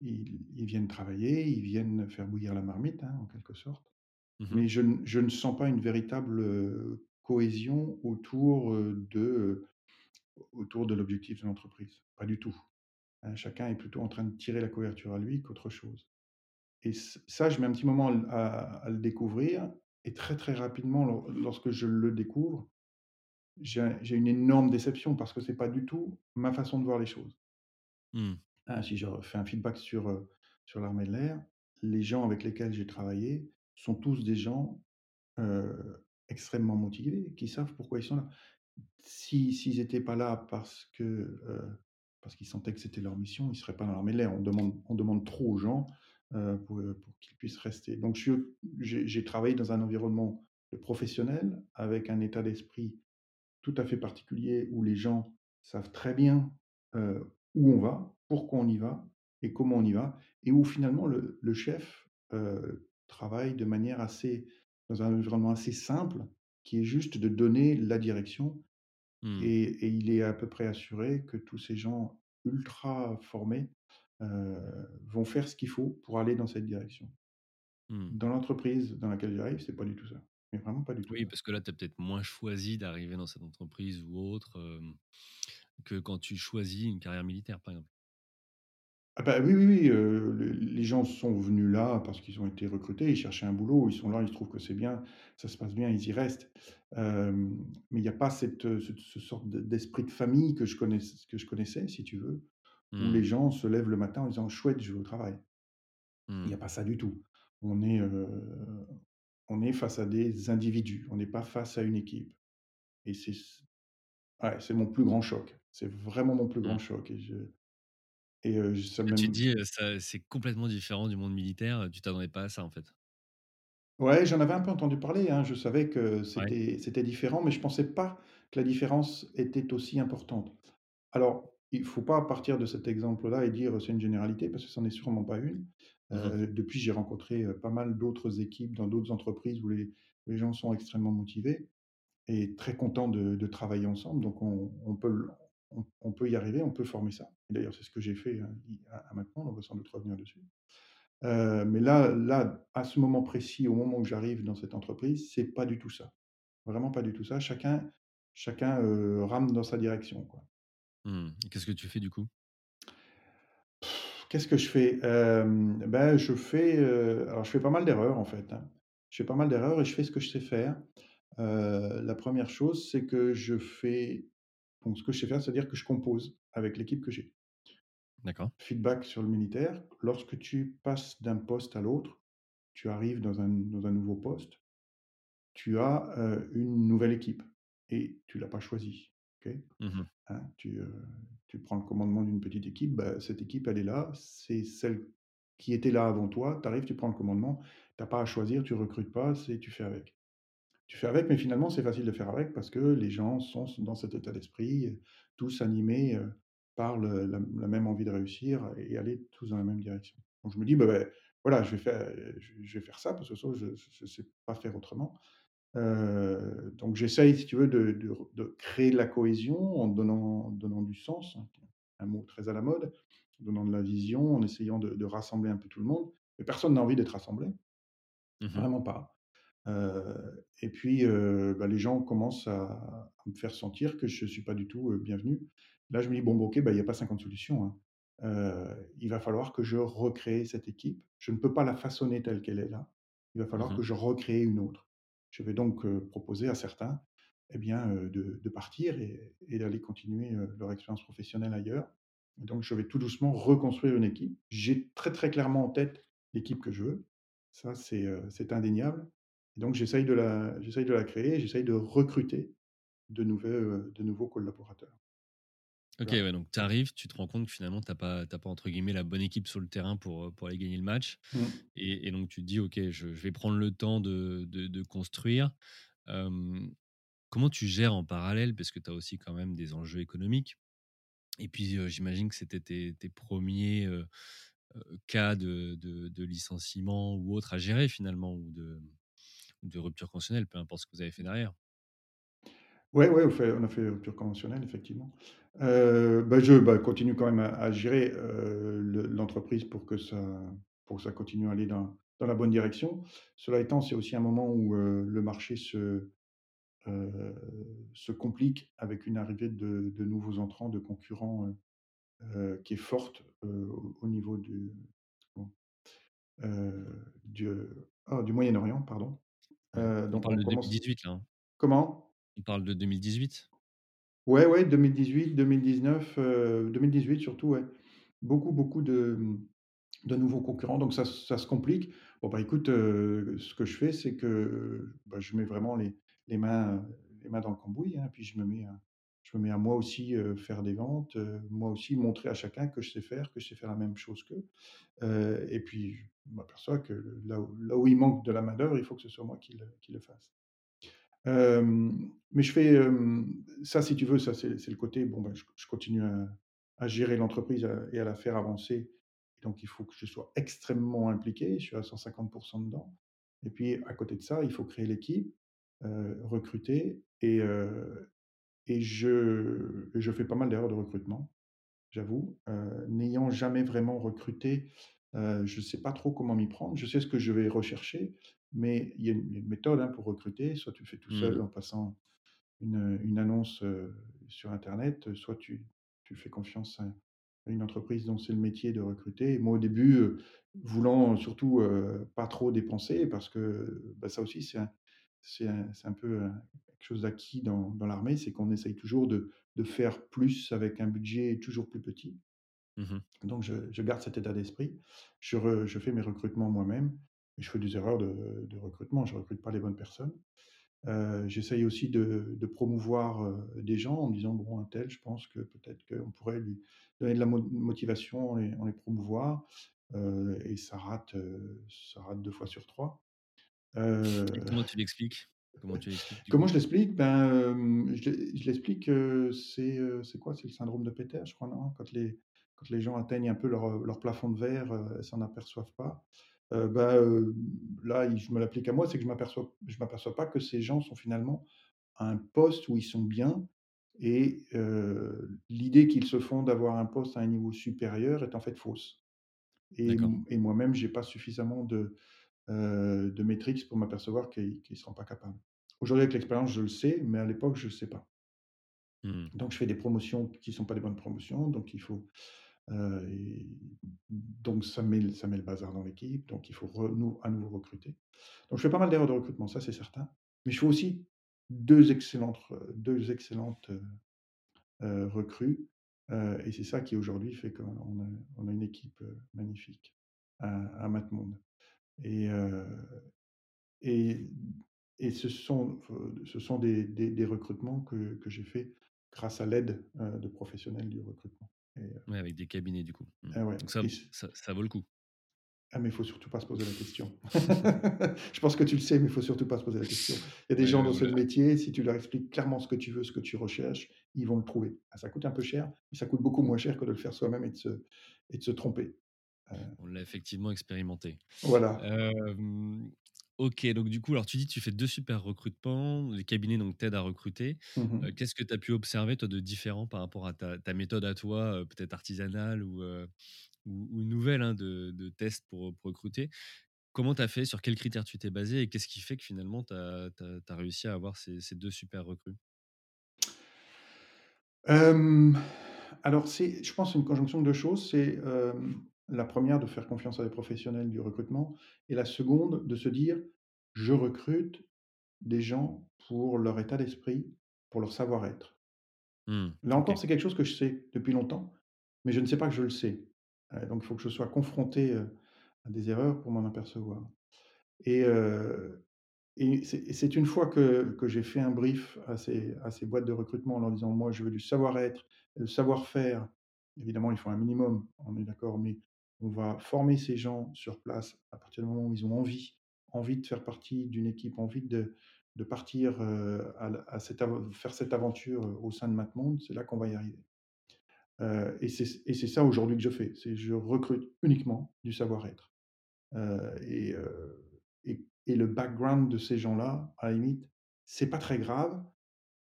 [SPEAKER 1] ils ils viennent travailler, ils viennent faire bouillir la marmite, hein, en quelque sorte.
[SPEAKER 2] Mmh
[SPEAKER 1] Mais je ne je ne sens pas une véritable, cohésion autour, de, autour de l'objectif de l'entreprise. Pas du tout. Heu, chacun est plutôt en train de tirer la couverture à lui qu'autre chose. Et ça, je mets un petit moment à le découvrir et très, très rapidement, lor lorsque je le découvre, j'ai un j'ai une énorme déception parce que c'est pas du tout ma façon de voir les choses.
[SPEAKER 2] Mmh.
[SPEAKER 1] Hein, si je refais un feedback sur, heu, sur l'armée de l'air, les gens avec lesquels j'ai travaillé sont tous des gens, heu, extrêmement motivés, qui savent pourquoi ils sont là. Si s'ils étaient pas là parce que, heu, parce qu'ils sentaient que c'était leur mission, ils seraient pas dans l'armée de l'air. On demande on demande trop aux gens, pour, heu, pour qu'ils puissent rester. Donc j'ai travaillé dans un environnement, professionnel avec un état d'esprit tout à fait particulier où les gens savent très bien, heu, où on va, pourquoi on y va et comment on y va et où finalement le le chef, travaille de manière assez dans un environnement assez simple qui est juste de donner la direction
[SPEAKER 2] Mmh.
[SPEAKER 1] et et il est à peu près assuré que tous ces gens ultra formés, vont faire ce qu'il faut pour aller dans cette direction.
[SPEAKER 2] Mmh.
[SPEAKER 1] Dans l'entreprise dans laquelle j'arrive, c'est pas du tout ça, mais vraiment pas du tout
[SPEAKER 2] Oui,
[SPEAKER 1] ça.
[SPEAKER 2] parce que là, tu as peut-être moins choisi d'arriver dans cette entreprise ou autre, que quand tu choisis une carrière militaire, par exemple.
[SPEAKER 1] Ah bah, oui, oui, oui, les gens sont venus là parce qu'ils ont été recrutés, ils cherchaient un boulot, ils sont là, ils trouvent que c'est bien, ça se passe bien, ils y restent. Mais il y a pas cette, cette sorte d'esprit de famille que je connaiss que je connaissais, si tu veux, où les
[SPEAKER 2] Mmh.
[SPEAKER 1] gens se lèvent le matin en disant: «Chouette, je vais au travail». Il y
[SPEAKER 2] Mmh.
[SPEAKER 1] a pas ça du tout. On est, on est face à des individus, on n'est pas face à une équipe et c'est ouais, c'est mon plus grand choc. C'est vraiment mon plus grand
[SPEAKER 2] Mmh.
[SPEAKER 1] choc et je et ça
[SPEAKER 2] tu dis, c'est complètement différent du monde militaire, tu t'attendais pas à ça, en fait?
[SPEAKER 1] Ouais, j'en avais un peu entendu parler, hein. Je savais que c'était différent, mais je pensais pas que la différence était aussi importante. Alors, il faut pas partir de cet exemple-là et dire: «C'est une généralité» parce que ça n'est sûrement pas une.
[SPEAKER 2] Mmh mh.
[SPEAKER 1] Heu, depuis, j'ai rencontré, pas mal d'autres équipes dans d'autres entreprises où les les gens sont extrêmement motivés et très contents de de travailler ensemble. Donc on on peut on on peut y arriver, on peut former ça. D'ailleurs, c'est ce que j'ai fait, heu, i à à maintenant, on va sans doute revenir dessus. Heu, mais là là, à ce moment précis, au moment où j'arrive dans cette entreprise, c'est pas du tout ça. Vraiment pas du tout ça. Chacun chacun, rame dans sa direction, quoi.
[SPEAKER 2] Mmh. Qu'est-ce que tu fais du coup?
[SPEAKER 1] Qu'est-ce que je fais? Bah, je fais, alors je fais pas mal d'erreurs en fait, hein. Je fais pas mal d'erreurs et je fais ce que je sais faire. La première chose, c'est que je fais donc ce que je sais faire, c'est-à-dire que je compose avec l'équipe que j'ai.
[SPEAKER 2] D'accord.
[SPEAKER 1] Feedback sur le militaire, lorsque tu passes d'un poste à l'autre, tu arrives dans un dans un nouveau poste, tu as, une nouvelle équipe et tu l'as pas choisie,
[SPEAKER 2] Mmh
[SPEAKER 1] Hein, tu, prends le commandement d'une petite équipe, bah, cette équipe, elle est là, c'est celle qui était là avant toi. Tu arrives, tu prends le commandement, tu as pas à choisir, tu recrutes pas, c'est tu fais avec. Tu fais avec, mais finalement, c'est facile de faire avec parce que les gens sont dans cet état d'esprit, tous animés, par le la la même envie de réussir et aller tous dans la même direction. Donc je me dis: «Bah, beh, voilà, je vais faire, je je vais faire ça parce que ça, je je sais pas faire autrement». Heu, donc j'essaye, si tu veux, de de re de créer de la cohésion en donnant en donnant du sens, hein, un mot très à la mode, en donnant de la vision, en essayant de de rassembler un peu tout le monde. Mais personne n'a envie d'être rassemblé,
[SPEAKER 2] Mmh
[SPEAKER 1] vraiment pas. Heu et puis, heu, bah, les gens commencent à à me faire sentir que je ne suis pas du tout, bienvenu. Là, je me dis: «Bon, bah, OK, bah, il y a pas 50 solutions, hein. Il va falloir que je recrée cette équipe. Je ne peux pas la façonner telle qu'elle est là. Il va falloir
[SPEAKER 2] Mmh
[SPEAKER 1] que je recrée une autre». Je vais donc, proposer à certains, eh bien, de partir et d'aller continuer, leur expérience professionnelle ailleurs. Donc je vais tout doucement reconstruire une équipe. J'ai très, très clairement en tête l'équipe que je veux. Ça, c'est, indéniable. Et donc j'essaye de la de la créer, j'essaye de recruter de de nouveaux collaborateurs.
[SPEAKER 2] OK,
[SPEAKER 1] Voilà.
[SPEAKER 2] ouais, donc tu arrives, tu te rends compte que finalement tu as pas pas entre guillemets «la bonne équipe» sur le terrain pour, heu, pour aller gagner le match
[SPEAKER 1] Mmh.
[SPEAKER 2] et et donc tu te dis: «OK, je je vais prendre le temps de de de construire». Comment tu gères en parallèle? Parce que tu as aussi quand même des enjeux économiques et puis, j'imagine que c'était tes tes 1 heu heu, cas de de licenciement ou autre à gérer finalement ou de de rupture conventionnelle, peu importe ce que vous avez fait derrière?
[SPEAKER 1] Ouais, ouais, on on a fait rupture conventionnelle effectivement. Heu, bah, je bah, continue quand même à à gérer, le l'entreprise pour que ça pour que ça continue à aller dans dans la bonne direction. Cela étant, c'est aussi un moment où, heu, le marché se, complique avec une arrivée de de nouveaux entrants, de concurrents, qui est forte, au au niveau du ah, du Moyen-Orient, pardon.
[SPEAKER 2] On
[SPEAKER 1] donc
[SPEAKER 2] parle
[SPEAKER 1] on
[SPEAKER 2] de
[SPEAKER 1] commence
[SPEAKER 2] 2018 là, hein?
[SPEAKER 1] comment?
[SPEAKER 2] On parle de 2018?
[SPEAKER 1] Ouais, ouais, 2018-2019, heu, 2018 surtout, ouais. Beaucoup, beaucoup de, mmh, de nouveaux concurrents, donc ça ça se complique. Bon, bah, écoute, heu, ce que je fais, c'est que, bah, je mets vraiment les les mains, les mains dans le cambouis, hein, puis je me mets à je me mets à moi aussi, heu, faire des ventes, heu, moi aussi montrer à chacun que je sais faire, que je sais faire la même chose qu'eux. Et puis je m'aperçois que là où là où il manque de la main-d'œuvre, il faut que ce soit moi qui le qui le fasse. Mais je fais, ça si tu veux, ça c'est le côté bon, ben, je continue à gérer l'entreprise, heu et à la faire avancer. Donc il faut que je sois extrêmement impliqué, je suis à 150% dedans. Et puis à côté de ça, il faut créer l'équipe, heu, recruter et heu et je fais pas mal d'erreurs de recrutement, j'avoue. N'ayant jamais vraiment recruté, je ne sais pas trop comment m'y prendre. Je sais ce que je vais rechercher, mais il y a une méthode, hein, pour recruter. Soit tu le fais tout
[SPEAKER 2] Mmh.
[SPEAKER 1] seul en passant une, une annonce, sur internet, soit tu tu fais confiance à à une entreprise dont c'est le métier de recruter. Moi, au début, voulant surtout, heu, pas trop dépenser parce que, bah, ça aussi c'est un c'est un c'est un peu, heu, quelque chose d'acquis dans dans l'armée, c'est qu'on essaye toujours de de faire plus avec un budget toujours plus petit.
[SPEAKER 2] Mmh
[SPEAKER 1] Donc je je garde cet état d'esprit. Je je fais mes recrutements moi-même je fais des erreurs de de recrutement. Je recrute pas les bonnes personnes. Heu, j'essaye aussi de de promouvoir, heu, des gens en me disant: «Bon, un tel, je pense que peut-être qu'on pourrait lui donner de la mo motivation en les promouvoir», heu et ça rate, ça rate 2 fois sur 3.
[SPEAKER 2] et
[SPEAKER 1] Heu,
[SPEAKER 2] comment tu l'expliques? Comment tu
[SPEAKER 1] je l'explique? Ben, je l'e je l'explique, c'est, quoi? C'est le syndrome de Peter, je crois, non? Quand les quand les gens atteignent un peu leur, plafond de verre, heu, s'en aperçoivent pas. Heu, bah, heu, là, je me l'applique à moi, c'est que je m'aperçois je m'aperçois pas que ces gens sont finalement à un poste où ils sont bien et heu, l'idée qu'ils se font d'avoir un poste à un niveau supérieur est en fait fausse. et, moi-même, j'ai pas suffisamment de, euh, de métriques pour m'apercevoir qu'ils ne seront pas capables. Aujourd'hui, avec l'expérience, je le sais, mais à l'époque, je ne sais pas.
[SPEAKER 2] Mmh.
[SPEAKER 1] Donc, je fais des promotions qui ne sont pas des bonnes promotions, donc il faut. Donc, ça met, ça met le bazar dans l'équipe, donc il faut re- nou- à nouveau recruter. Donc, je fais pas mal d'erreurs de recrutement, ça c'est certain. Mais je fais aussi deux excellentes, deux excellentes recrues. et c'est ça qui aujourd'hui fait qu'on a, une équipe magnifique à, à Matmonde. Et, et, et ce sont, ce sont des, recrutements que, que j'ai fait grâce à l'aide de professionnels du recrutement. Et, euh,
[SPEAKER 2] Ouais, avec des cabinets du coup. Mmh.
[SPEAKER 1] ah ouais.
[SPEAKER 2] Donc ça, ça, ça vaut le coup.
[SPEAKER 1] ah, mais il faut surtout pas se poser la question. Je pense que tu le sais, mais il faut surtout pas se poser la question. Il y a des
[SPEAKER 2] Ouais,
[SPEAKER 1] gens
[SPEAKER 2] ouais,
[SPEAKER 1] dans ce métier, si tu leur expliques clairement ce que tu veux, ce que tu recherches, ils vont le trouver. Ah, ça coûte un peu cher, mais ça coûte beaucoup moins cher que de le faire soi-même et de se, et de se tromper. Euh,
[SPEAKER 2] On l'a effectivement expérimenté.
[SPEAKER 1] voilà.
[SPEAKER 2] OK, donc du coup, alors tu dis que tu fais 2 super recrutements, les cabinets donc t'aident à recruter.
[SPEAKER 1] Mhm.
[SPEAKER 2] qu'est-ce que tu as pu observer toi de différent par rapport à ta ta méthode à toi, peut-être artisanale ou, ou ou nouvelle, hein, de de test pour, pour recruter? Comment tu as fait? Sur quels critères tu t'es basé? Et qu'est-ce qui fait que finalement tu as réussi à avoir ces ces 2 super recrues?
[SPEAKER 1] Alors je pense une conjonction de 2 choses. C'est, la première de faire confiance à des professionnels du recrutement et la seconde de se dire: «Je recrute des gens pour leur état d'esprit, pour leur savoir-être».
[SPEAKER 2] Mmh,
[SPEAKER 1] Là encore, c'est quelque chose que je sais depuis longtemps, mais je ne sais pas que je le sais. Heu, donc il faut que je sois confronté, heu, à des erreurs pour m'en apercevoir et et c'est et c'est une fois que que j'ai fait un brief à ces à ces boîtes de recrutement en leur disant: «Moi, je veux du savoir-être, le savoir-faire». Évidemment, il faut un minimum, on est d'accord, mais on va former ces gens sur place à partir du moment où ils ont envie envie de faire partie d'une équipe, envie de partir, heu, à cette faire cette aventure, heu, au sein de Matmonde, c'est là qu'on va y arriver. Heu et c'est ça aujourd'hui que je fais, c'est je recrute uniquement du savoir-être. Et et le background de ces gens-là, à la limite, c'est pas très grave.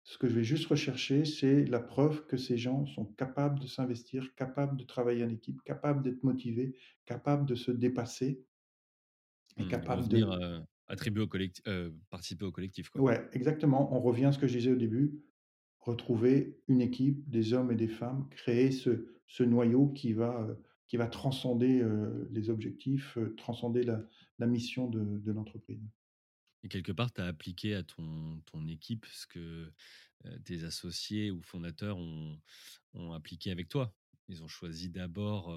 [SPEAKER 1] Ce que je vais juste rechercher, c'est la preuve que ces gens sont capables de s'investir, capables de travailler en équipe, capables d'être motivés, capables de se dépasser et
[SPEAKER 2] Mmh,
[SPEAKER 1] capables de
[SPEAKER 2] attribuer au participer au collectif, quoi.
[SPEAKER 1] ouais, exactement, on revient à ce que je disais au début, retrouver une équipe, des hommes et des femmes, créer ce ce noyau qui va, heu, qui va transcender, les objectifs, transcender la la mission de de l'entreprise.
[SPEAKER 2] Et quelque part, tu as appliqué à ton ton équipe ce que, tes associés ou fondateurs ont ont appliqué avec toi. Ils ont choisi d'abord,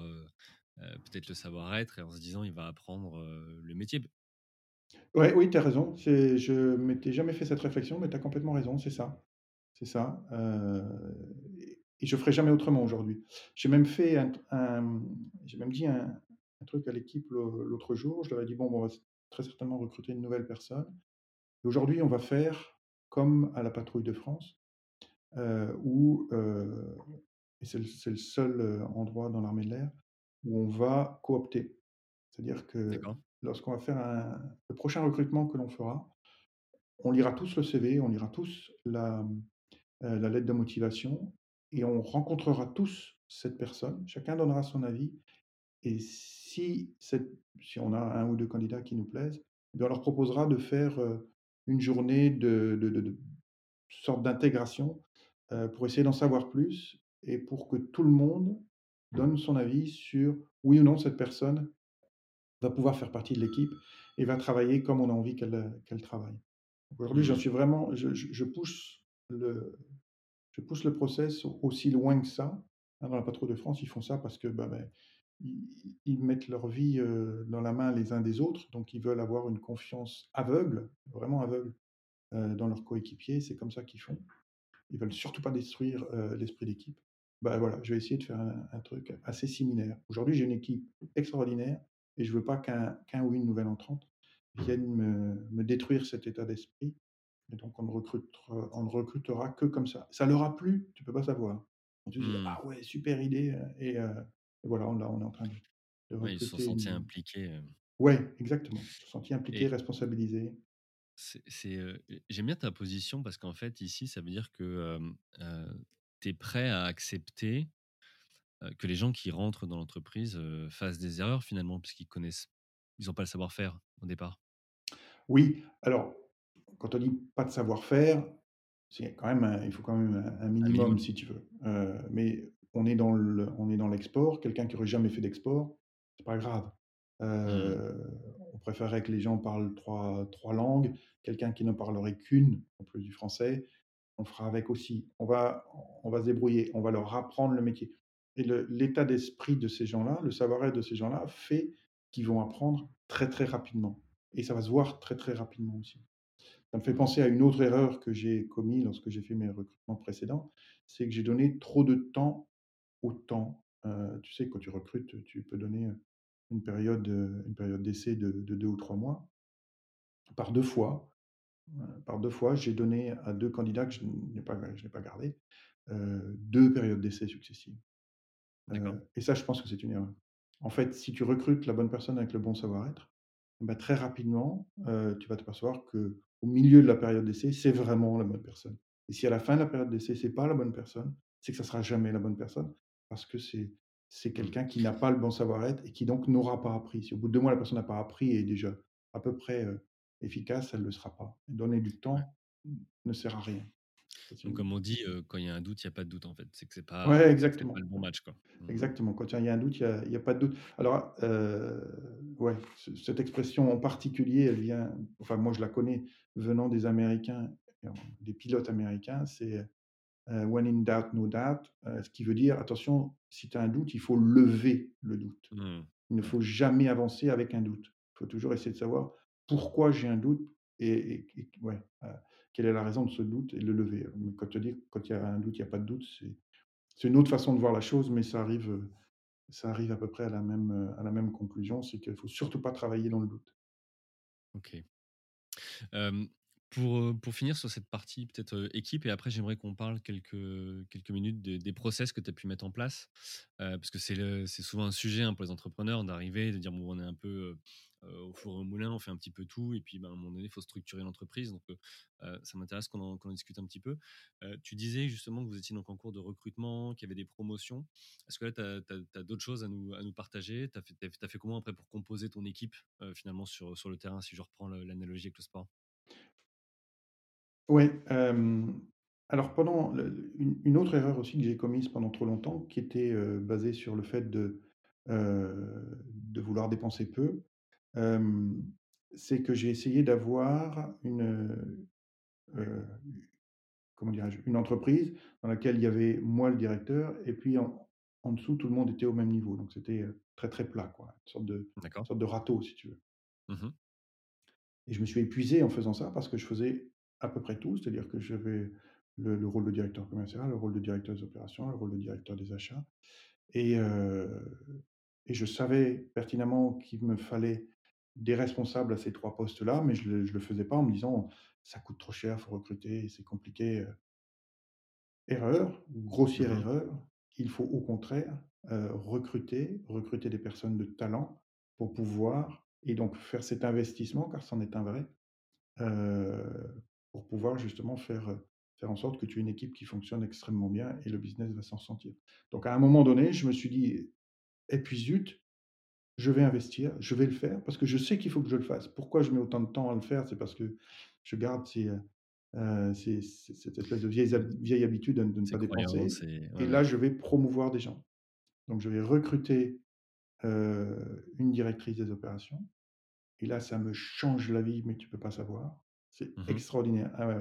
[SPEAKER 2] peut-être le savoir-être et en se disant: «Il va apprendre, le métier».
[SPEAKER 1] Ouais, oui, tu as raison. Je m'étais jamais fait cette réflexion, mais tu as complètement raison, c'est ça. C'est ça, et je ferai jamais autrement aujourd'hui. J'ai même fait un j'ai même dit un truc à l'équipe l'au l'autre jour. Je leur ai dit: «Bon, bon, on va très certainement recruter une nouvelle personne et aujourd'hui, on va faire comme à la patrouille de France, heu, où, heu et c'est le seul, heu, endroit dans l'armée de l'air où on va coopter». C'est-à-dire que lorsqu'on va faire un le prochain recrutement que l'on fera, on lira tous le CV, on lira tous la, la lettre de motivation et on rencontrera tous cette personne. Chacun donnera son avis et si si on a un ou 2 candidats qui nous plaisent, eh bien on leur proposera de faire, heu, une journée de de de de sorte d'intégration, heu, pour essayer d'en savoir plus et pour que tout le monde donne son avis sur oui ou non cette personne va pouvoir faire partie de l'équipe et va travailler comme on a envie qu'elle, travaille. Aujourd'hui, j'en
[SPEAKER 2] Mmh.
[SPEAKER 1] suis vraiment je pousse le je pousse le process au aussi loin que ça. Hein, dans la patrouille de France, ils font ça parce que, bah, beh, ils ils mettent leur vie, dans la main les uns des autres, donc ils veulent avoir une confiance aveugle, vraiment aveugle, dans leurs coéquipiers. C'est comme ça qu'ils font. Ils veulent surtout pas détruire, l'esprit d'équipe. Bah, voilà, je vais essayer de faire un un truc assez similaire. Aujourd'hui, j'ai une équipe extraordinaire et je veux pas qu'un ou une nouvelle entrante vienne me me détruire cet état d'esprit et donc on ne recrutera on ne recrutera que comme ça. Ça leur a plu, tu peux pas savoir. Tous dit:
[SPEAKER 2] Mmh.
[SPEAKER 1] «Ah ouais, super idée», heu et et voilà, là, on est en train de de
[SPEAKER 2] ils se sont sentis
[SPEAKER 1] une
[SPEAKER 2] impliqués, heu
[SPEAKER 1] ouais, exactement. Ils se sont sentis impliqués,
[SPEAKER 2] et
[SPEAKER 1] responsabilisés.
[SPEAKER 2] c'est heu, j'aime bien ta position parce qu'en fait, ici, ça veut dire que, heu, tu es prêt à accepter que les gens qui rentrent dans l'entreprise fassent des erreurs finalement, puisqu'ils connaissent, ils n'ont pas le savoir-faire au départ.
[SPEAKER 1] Oui, alors quand on dit pas de savoir-faire, c'est quand même il faut quand même un, minimum, si tu veux. mais on est dans le, on est dans l'export. Quelqu'un qui aurait jamais fait d'export, c'est pas grave.
[SPEAKER 2] Mmh.
[SPEAKER 1] on préférerait que les gens parlent trois, trois langues. Quelqu'un qui ne parlerait qu'une, en plus du français, on fera avec aussi. On va, on va se débrouiller. On va leur apprendre le métier. Et l'état d'esprit de ces gens-là, le savoir-être de ces gens-là, fait qu'ils vont apprendre très très rapidement. Et ça va se voir très très rapidement aussi. Ça me fait penser à une autre erreur que j'ai commise lorsque j'ai fait mes recrutements précédents, c'est que j'ai donné trop de temps au temps. Euh, tu sais, quand tu recrutes, tu peux donner une période, une période d'essai de, deux ou trois mois. Par deux fois, par deux fois, j'ai donné à deux candidats que je n'ai pas, je pas gardés, euh, deux périodes d'essai successives. et ça, je pense que c'est une erreur. En fait, si tu recrutes la bonne personne avec le bon savoir-être, bah, très rapidement, tu vas te percevoir que au milieu de la période d'essai, c'est vraiment la bonne personne. Et si à la fin de la période d'essai, c'est pas la bonne personne, c'est que ça sera jamais la bonne personne parce que c'est c'est mmh. quelqu'un qui n'a pas le bon savoir-être et qui donc n'aura pas appris. Si au bout de deux mois, la personne n'a pas appris et est déjà à peu près efficace, elle ne le sera pas. Donner du temps ne sert à rien.
[SPEAKER 2] Donc, comme on dit, quand il y a un doute, il n'y a pas de doute en fait. C'est que c'est pas,
[SPEAKER 1] ouais, exactement.
[SPEAKER 2] pas le bon match. Quoi.
[SPEAKER 1] Mmh. Exactement. Quand il y a un doute, il n'y a, pas de doute. Alors, ouais, cette expression en particulier, elle vient, enfin, moi je la connais venant des Américains, des pilotes américains, c'est when in doubt, no doubt, ce qui veut dire, attention, si tu as un doute, il faut lever le doute. Mmh. Il ne faut jamais avancer avec un doute. Il faut toujours essayer de savoir pourquoi j'ai un doute et, ouais, quelle est la raison de ce doute et le lever. quand tu dis quand il y a un doute, il n'y a pas de doute, c'est une autre façon de voir la chose, mais ça arrive, ça arrive à peu près à la même, à la même conclusion, c'est qu'il ne faut surtout pas travailler dans le doute.
[SPEAKER 2] Ok. Pour, finir sur cette partie peut-être équipe, et après j'aimerais qu'on parle quelques, quelques minutes des, process que tu as pu mettre en place, parce que c'est souvent un sujet hein, pour les entrepreneurs d'arriver, de dire bon, on est un peu au four et au moulin, on fait un petit peu tout, et puis ben, à un moment donné, il faut structurer l'entreprise. Donc ça m'intéresse qu'on en, discute un petit peu. tu disais justement que vous étiez donc en cours de recrutement, qu'il y avait des promotions. Est-ce que là, tu as, d'autres choses à nous, à nous partager? Tu as, as, fait comment après pour composer ton équipe finalement sur, sur le terrain, si je reprends l'analogie avec le sport?
[SPEAKER 1] Oui, alors pendant une autre erreur aussi que j'ai commise pendant trop longtemps, qui était, basée sur le fait de, de vouloir dépenser peu, c'est que j'ai essayé d'avoir une, comment dirais-je? Une entreprise dans laquelle il y avait moi le directeur et puis en en dessous tout le monde était au même niveau. Donc c'était, très, très plat quoi, une sorte de sorte de râteau si tu veux.
[SPEAKER 2] Mmh
[SPEAKER 1] et je me suis épuisé en faisant ça parce que je faisais à peu près tout, c'est-à-dire que j'avais le, rôle de directeur commercial, le rôle de directeur des opérations, le rôle de directeur des achats. Et, euh, et je savais pertinemment qu'il me fallait des responsables à ces trois postes-là, mais je ne le, faisais pas en me disant ça coûte trop cher, il faut recruter, c'est compliqué. Euh. Erreur, grossière mmh erreur, il faut au contraire euh, recruter, recruter des personnes de talent pour pouvoir, et donc faire cet investissement, car c'en est un vrai, pour pouvoir justement faire, faire en sorte que tu aies une équipe qui fonctionne extrêmement bien et le business va s'en sentir. Donc à un moment donné, je me suis dit, et «Eh puis zut, je vais investir, je vais le faire parce que je sais qu'il faut que je le fasse. Pourquoi je mets autant de temps à le faire? C'est parce que je garde ces, cette espèce de vieille, vieille habitude de, ne pas dépenser. Et, là, je vais promouvoir des gens. Donc je vais recruter une directrice des opérations. Et là, ça me change la vie, mais tu peux pas savoir. C'est mmh extraordinaire. Ah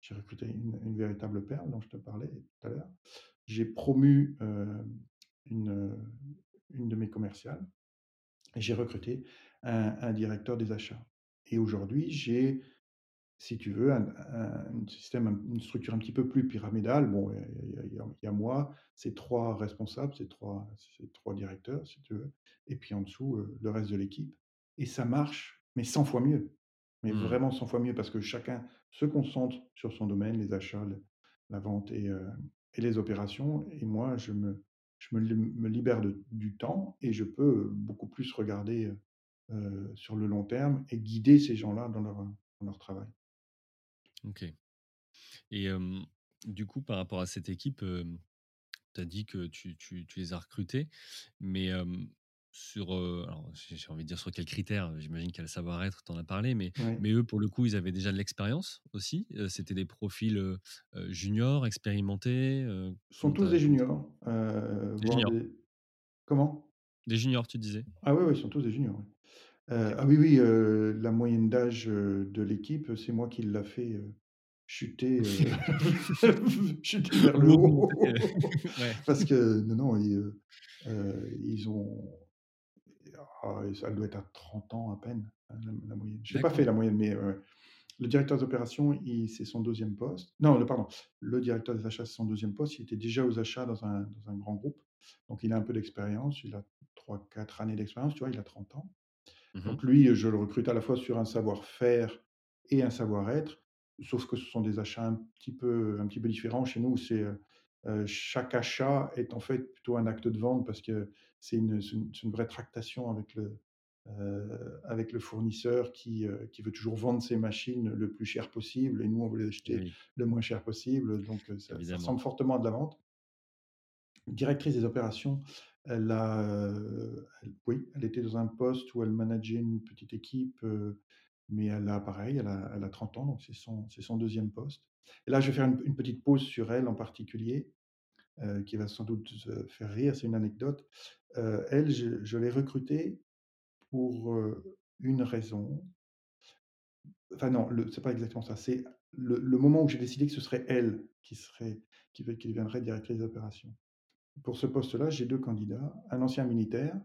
[SPEAKER 1] J'ai recruté une, véritable perle dont je te parlais tout à l'heure. J'ai promu une, une de mes commerciales et j'ai recruté un, directeur des achats. Et aujourd'hui, j'ai, si tu veux, un, système, une structure un petit peu plus pyramidale. Bon, il y, a moi, c'est trois responsables, c'est trois, trois directeurs, si tu veux, et puis en dessous, le reste de l'équipe. Et ça marche, mais 100 fois mieux mais mmh. vraiment 100 fois mieux parce que chacun se concentre sur son domaine, les achats, la vente et, et, les opérations. Et moi, je me, je me, me libère de, du temps et je peux beaucoup plus regarder sur le long terme et guider ces gens-là dans leur, dans leur travail.
[SPEAKER 2] Ok. Et du coup, par rapport à cette équipe, tu as dit que tu tu tu les as recrutés, mais sur, heu, alors j'ai envie de dire sur quels critères? J'imagine a le savoir-être, tu en as parlé, mais
[SPEAKER 1] Ouais.
[SPEAKER 2] mais eux, pour le coup, ils avaient déjà de l'expérience aussi? Heu, c'était des profils, heu, juniors, expérimentés,
[SPEAKER 1] sont tous des juniors, heu,
[SPEAKER 2] des
[SPEAKER 1] voire
[SPEAKER 2] juniors?
[SPEAKER 1] des comment?
[SPEAKER 2] Des juniors, tu disais?
[SPEAKER 1] Ah oui, oui, ils sont tous des juniors, ah oui, oui, la moyenne d'âge, de l'équipe, c'est moi qui l'a fait, chuter, chuter vers le haut.
[SPEAKER 2] ouais.
[SPEAKER 1] Parce que non, non, ils, ils ont ah, ça doit être à 30 ans à peine, hein, la la moyenne. Je l'ai pas fait la moyenne, mais. Le directeur des opérations, il c'est son 2e poste. Non, le pardon, le directeur des achats, c'est son 2e poste. Il était déjà aux achats dans un dans un grand groupe, donc il a un peu d'expérience. Il a 3-4 années d'expérience, tu vois? Il a 30 ans.
[SPEAKER 2] Mmh mh.
[SPEAKER 1] Donc lui, je le recrute à la fois sur un savoir-faire et un savoir-être, sauf que ce sont des achats un petit peu un petit peu différents. Chez nous, c'est, chaque achat est en fait plutôt un acte de vente parce que c'est une vraie tractation avec le, heu, avec le fournisseur qui, veut toujours vendre ses machines le plus cher possible et nous, on veut les
[SPEAKER 2] Et
[SPEAKER 1] acheter
[SPEAKER 2] oui,
[SPEAKER 1] le moins cher possible, donc ça ressemble fortement à de la vente. Directrice des opérations, elle a, heu, elle oui, elle était dans un poste où elle manageait une petite équipe, mais elle a pareil, elle a elle a 30 ans, donc c'est son 2e poste. Et là, je vais faire une petite pause sur elle en particulier, heu, qui va sans doute faire rire, c'est une anecdote. Heu, elle, je l'ai recrutée pour, heu, une raison. Enfin non, c'est pas exactement ça, c'est le moment où j'ai décidé que ce serait elle qui serait qui qui deviendrait directrice des opérations. Pour ce poste-là, j'ai 2 candidats, un ancien militaire,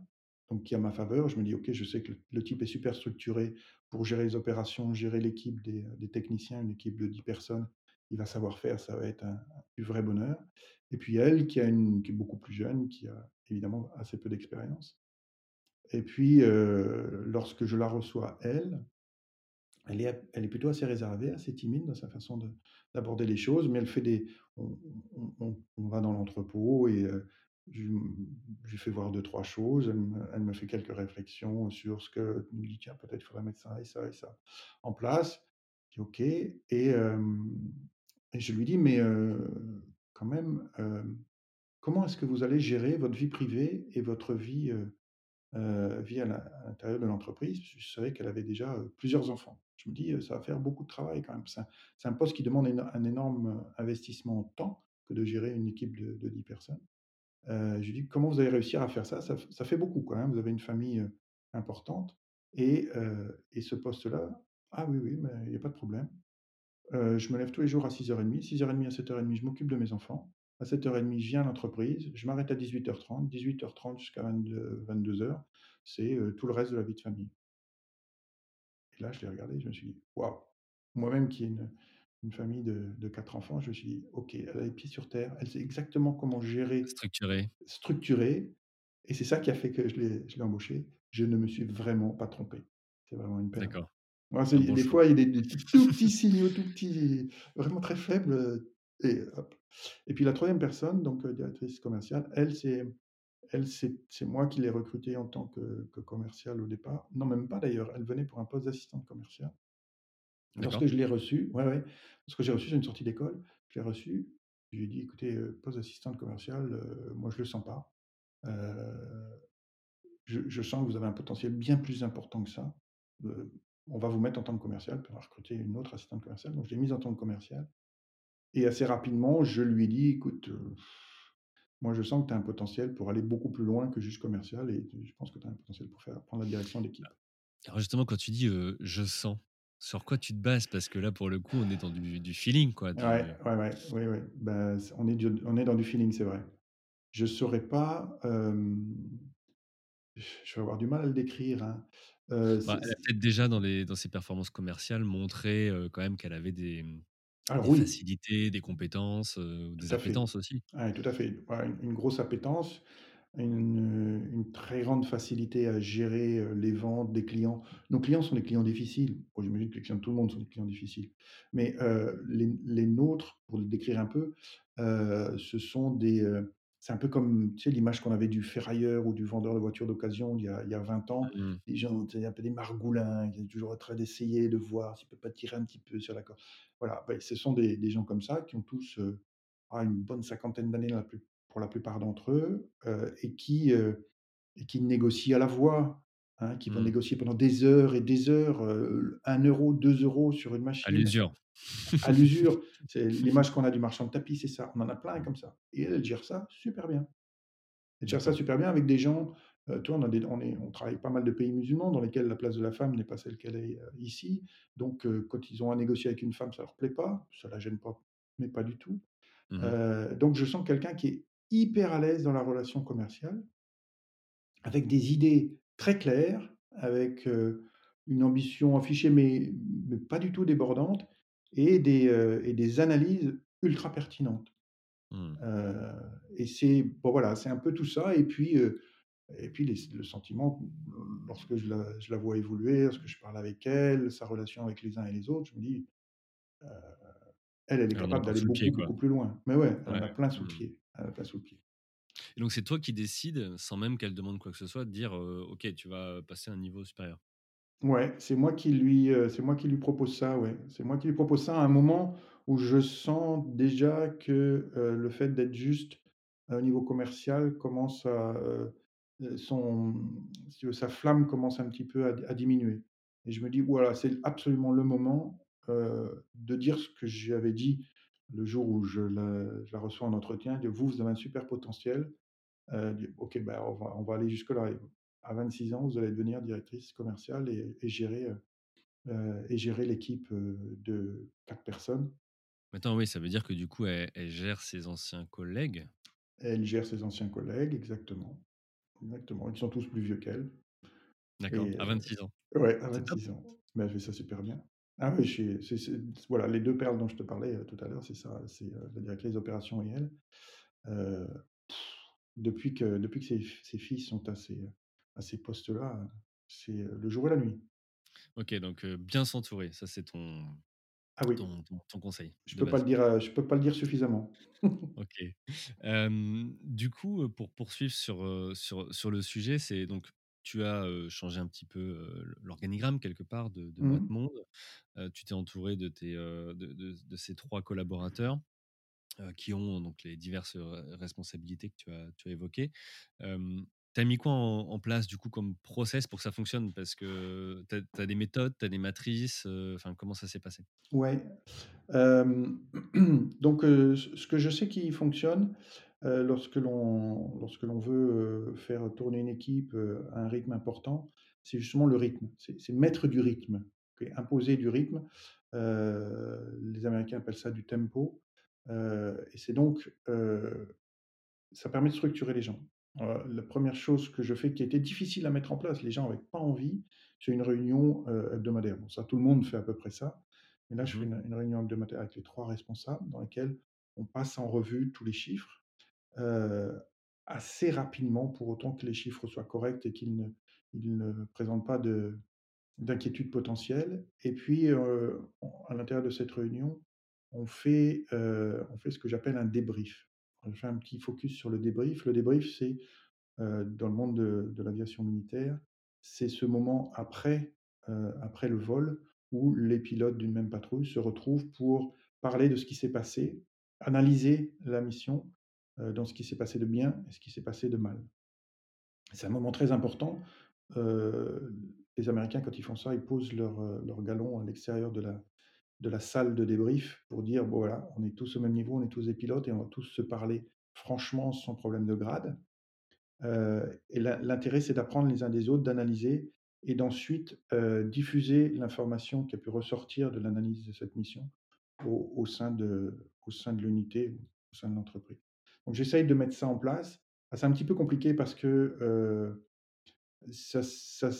[SPEAKER 1] donc qui est à ma faveur. Je me dis: «OK, je sais que le type est super structuré pour gérer les opérations, gérer l'équipe des, des techniciens, une équipe de 10 personnes. Il va savoir faire, ça va être un du vrai bonheur» et puis elle qui a une qui est beaucoup plus jeune, qui a évidemment assez peu d'expérience et puis, heu, lorsque je la reçois elle, elle est elle est plutôt assez réservée, assez timide dans sa façon de d'aborder les choses, mais elle fait des on on va dans l'entrepôt et heu, je lui fais voir 2-3 choses. Elle me fait quelques réflexions sur ce que elle me dit: «Tiens, peut-être il faudrait mettre ça et ça et ça en place». Je dis: «OK» et hem et je lui dis: «Mais quand même, comment est-ce que vous allez gérer votre vie privée et votre vie, vie à l'in à l'intérieur de l'entreprise?» je savais qu'elle avait déjà, plusieurs enfants. Je me dis: «Heu, ça va faire beaucoup de travail quand même». C'est un poste qui demande un énorme, investissement en temps que de gérer une équipe de de 10 personnes. Je lui dis: «Comment vous allez réussir à faire ça? Ça fait beaucoup quand même, vous avez une famille, importante et et ce poste-là» «Ah oui, oui, mais il y a pas de problème. Heu, je me lève tous les jours à 6:30. 6:30 à 7:30, je m'occupe de mes enfants. À 7:30, je viens à l'entreprise. Je m'arrête à 18:30. 18:30 jusqu'à 22:00-22:00, c'est, heu, tout le reste de la vie de famille». Et là, je l'ai regardée, je me suis dit: «Waouh!» Moi-même qui ai une une famille de de 4 enfants, je me suis dit: «OK, elle a les pieds sur terre, elle sait exactement comment gérer,
[SPEAKER 2] Structuré.
[SPEAKER 1] structurer» et c'est ça qui a fait que je l'ai embauchée. Je ne me suis vraiment pas trompé. C'est vraiment une perle.
[SPEAKER 2] D'accord,
[SPEAKER 1] C'est
[SPEAKER 2] bon
[SPEAKER 1] des
[SPEAKER 2] choix.
[SPEAKER 1] fois, il y a des des tout petits signaux, tout petits, vraiment très faibles, et hop et puis la 3e personne, donc heu, directrice commerciale, elle, c'est elle, c'est c'est moi qui l'ai recrutée en tant que que commerciale au départ. Non, même pas d'ailleurs, elle venait pour un poste d'assistante commerciale. Lorsque je l'ai reçue ouais, ouais, lorsque j'ai reçu sur une sortie d'école, je l'ai reçue, je lui ai dit: «Écoutez, heu, poste d'assistante commerciale, heu, moi je le sens pas. Je je sens que vous avez un potentiel bien plus important que ça. On va vous mettre en tant que commerciale», puis on a recruté une autre assistante commerciale, donc je l'ai mise en tant que commerciale et assez rapidement, je lui ai dit: «Écoute, heu, moi je sens que tu as un potentiel pour aller beaucoup plus loin que juste commercial et je pense que tu as un potentiel pour faire prendre la direction d'équipe».
[SPEAKER 2] Alors justement, quand tu dis, «Je sens», sur quoi tu te bases? Parce que là, pour le coup, on est dans du du feeling, quoi,
[SPEAKER 1] Ouais, ouais, ouais, c on est du on est dans du feeling, c'est vrai. Je saurais pas, je vais avoir du mal à le décrire, hein.
[SPEAKER 2] Bah, elle a peut-être déjà dans les dans ses performances commerciales montré, quand même qu'elle avait des, mmh,
[SPEAKER 1] alors
[SPEAKER 2] des
[SPEAKER 1] oui,
[SPEAKER 2] facilités, des compétences, des
[SPEAKER 1] fait.
[SPEAKER 2] appétences aussi.
[SPEAKER 1] Ouais, tout à fait. Une grosse appétence, une, une très grande facilité à gérer, les ventes des clients. Nos clients sont des clients difficiles. Bon, j'imagine que les clients de tout le monde sont des clients difficiles. Mais, les les nôtres, pour le décrire un peu, ce sont des, c'est un peu comme, tu sais, l'image qu'on avait du ferrailleur ou du vendeur de voitures d'occasion il y a il y a 20 ans.
[SPEAKER 2] Mmh.
[SPEAKER 1] Les gens, sais, un peu des margoulins, qui est toujours en train d'essayer de voir s'il peut pas tirer un petit peu sur la corde. Voilà, ce sont des des gens comme ça qui ont tous, ah, une bonne cinquantaine d'années pour la plupart d'entre eux, et qui, et qui négocient à la voix, hein, qui vont
[SPEAKER 2] Mmh.
[SPEAKER 1] négocier pendant des heures et des heures, heu, 1 €, 2 € sur une
[SPEAKER 2] À
[SPEAKER 1] machine,
[SPEAKER 2] l'usure.
[SPEAKER 1] à l'usure. C'est l'image qu'on a du marchand de tapis, c'est ça. On en a plein comme ça et elle, elle gère ça super bien. Elle gère ça super bien avec des gens, tu vois, on a des on est on travaille pas mal de pays musulmans dans lesquels la place de la femme n'est pas celle qu'elle est, ici. Donc quand ils ont à négocier avec une femme, ça leur plaît pas, ça la gêne pas, mais pas du tout.
[SPEAKER 2] Mmh
[SPEAKER 1] donc je sens quelqu'un qui est hyper à l'aise dans la relation commerciale avec des idées très claires, avec, une ambition affichée mais mais pas du tout débordante et des, heu et des analyses ultra pertinentes.
[SPEAKER 2] Mmh.
[SPEAKER 1] Et c'est bon voilà, c'est un peu tout ça et puis, et puis les le sentiment, lorsque je la je la vois évoluer, lorsque je parle avec elle, sa relation avec les uns et les autres, je me dis: «Heu, elle, elle est capable d'aller beaucoup, beaucoup plus loin». Mais ouais, elle
[SPEAKER 2] Ouais.
[SPEAKER 1] en a plein sous le
[SPEAKER 2] Mmh.
[SPEAKER 1] pied, elle a plein sous le pied.
[SPEAKER 2] Et donc c'est toi qui décides, sans même qu'elle demande quoi que ce soit, de dire, «OK, tu vas passer à un niveau supérieur»?
[SPEAKER 1] Ouais, c'est moi qui lui, c'est moi qui lui propose ça, ouais. C'est moi qui lui propose ça à un moment où je sens déjà que, le fait d'être juste au niveau commercial commence à, son sa flamme commence un petit peu à diminuer et je me dis: «Voilà, c'est absolument le moment, de dire ce que j'avais dit le jour où je la je la reçois en entretien, de vous, vous avez un super potentiel, Du OK, bah, on va on va aller jusque-là à 26 ans, vous allez devenir directrice commerciale et et gérer, heu et gérer l'équipe, de 4 personnes.
[SPEAKER 2] Attends, oui, ça veut dire que du coup, elle elle gère ses anciens collègues?
[SPEAKER 1] Elle gère ses anciens collègues, exactement, exactement. Ils sont tous plus vieux qu'elle
[SPEAKER 2] D'accord, à
[SPEAKER 1] heu
[SPEAKER 2] 26 ans.
[SPEAKER 1] ouais, à
[SPEAKER 2] C'est top.
[SPEAKER 1] 26 ans. Mais elle fait ça super bien. Ah oui, je suis voilà, les 2 perles dont je te parlais, tout à l'heure, c'est ça, c'est, heu, la directrice d'opération et elle. Depuis que depuis que ses ses filles sont à ces, à ces postes-là, c'est, heu, le jour et la nuit.
[SPEAKER 2] OK, donc bien s'entourer, ça c'est ton
[SPEAKER 1] Ah oui.
[SPEAKER 2] ton ton ton conseil
[SPEAKER 1] Je peux pas le dire, je peux pas le dire suffisamment.
[SPEAKER 2] OK. Du coup, pour poursuivre sur, sur sur le sujet, c'est donc tu as, changé un petit peu, l'organigramme quelque part de de
[SPEAKER 1] Mmh.
[SPEAKER 2] Monde. Tu t'es entouré de tes, de de de ces 3 collaborateurs, qui ont donc les diverses, heu, responsabilités que tu as évoquées. Tu as mis quoi en place du coup comme process pour que ça fonctionne? Parce que tu as des méthodes, tu as des matrices, enfin comment ça s'est passé?
[SPEAKER 1] Ouais, hem, donc ce que je sais qui fonctionne, lorsque l'on veut, faire tourner une équipe, à un rythme important, c'est justement le rythme. C'est mettre du rythme, imposer du rythme. Les Américains appellent ça du tempo, et c'est donc, Ça permet de structurer les gens. La première chose que je fais qui était difficile à mettre en place, les gens avaient pas envie, c'est une réunion, hebdomadaire. Bon ça, tout le monde fait à peu près ça, mais là, je fais
[SPEAKER 2] Mmh
[SPEAKER 1] une une réunion hebdomadaire avec les 3 responsables dans laquelle on passe en revue tous les chiffres, assez rapidement pour autant que les chiffres soient corrects et qu'ils ne ils ne présentent pas de d'inquiétudes potentielles et puis, à l'intérieur de cette réunion, on fait, heu, on fait ce que j'appelle un débrief. On fait un petit focus sur le débrief. Le débrief, c'est, heu, dans le monde de de l'aviation militaire, c'est ce moment après, heu, après le vol où les pilotes d'une même patrouille se retrouvent pour parler de ce qui s'est passé, analyser la mission, dans ce qui s'est passé de bien et ce qui s'est passé de mal. C'est un moment très important. Les Américains, quand ils font ça, ils posent leur, leur galon à l'extérieur de la de la salle de débrief pour dire: «Bon voilà, on est tous au même niveau, on est tous des pilotes et on va tous se parler franchement sans problème de grade». Heu et l'in l'intérêt, c'est d'apprendre les uns des autres, d'analyser et d'ensuite, heu, diffuser l'information qui a pu ressortir de l'analyse de cette mission au sein de au sein de l'unité, au sein de l'entreprise. Donc j'essaye de mettre ça en place. Ah, c'est un petit peu compliqué parce que, heu ça ça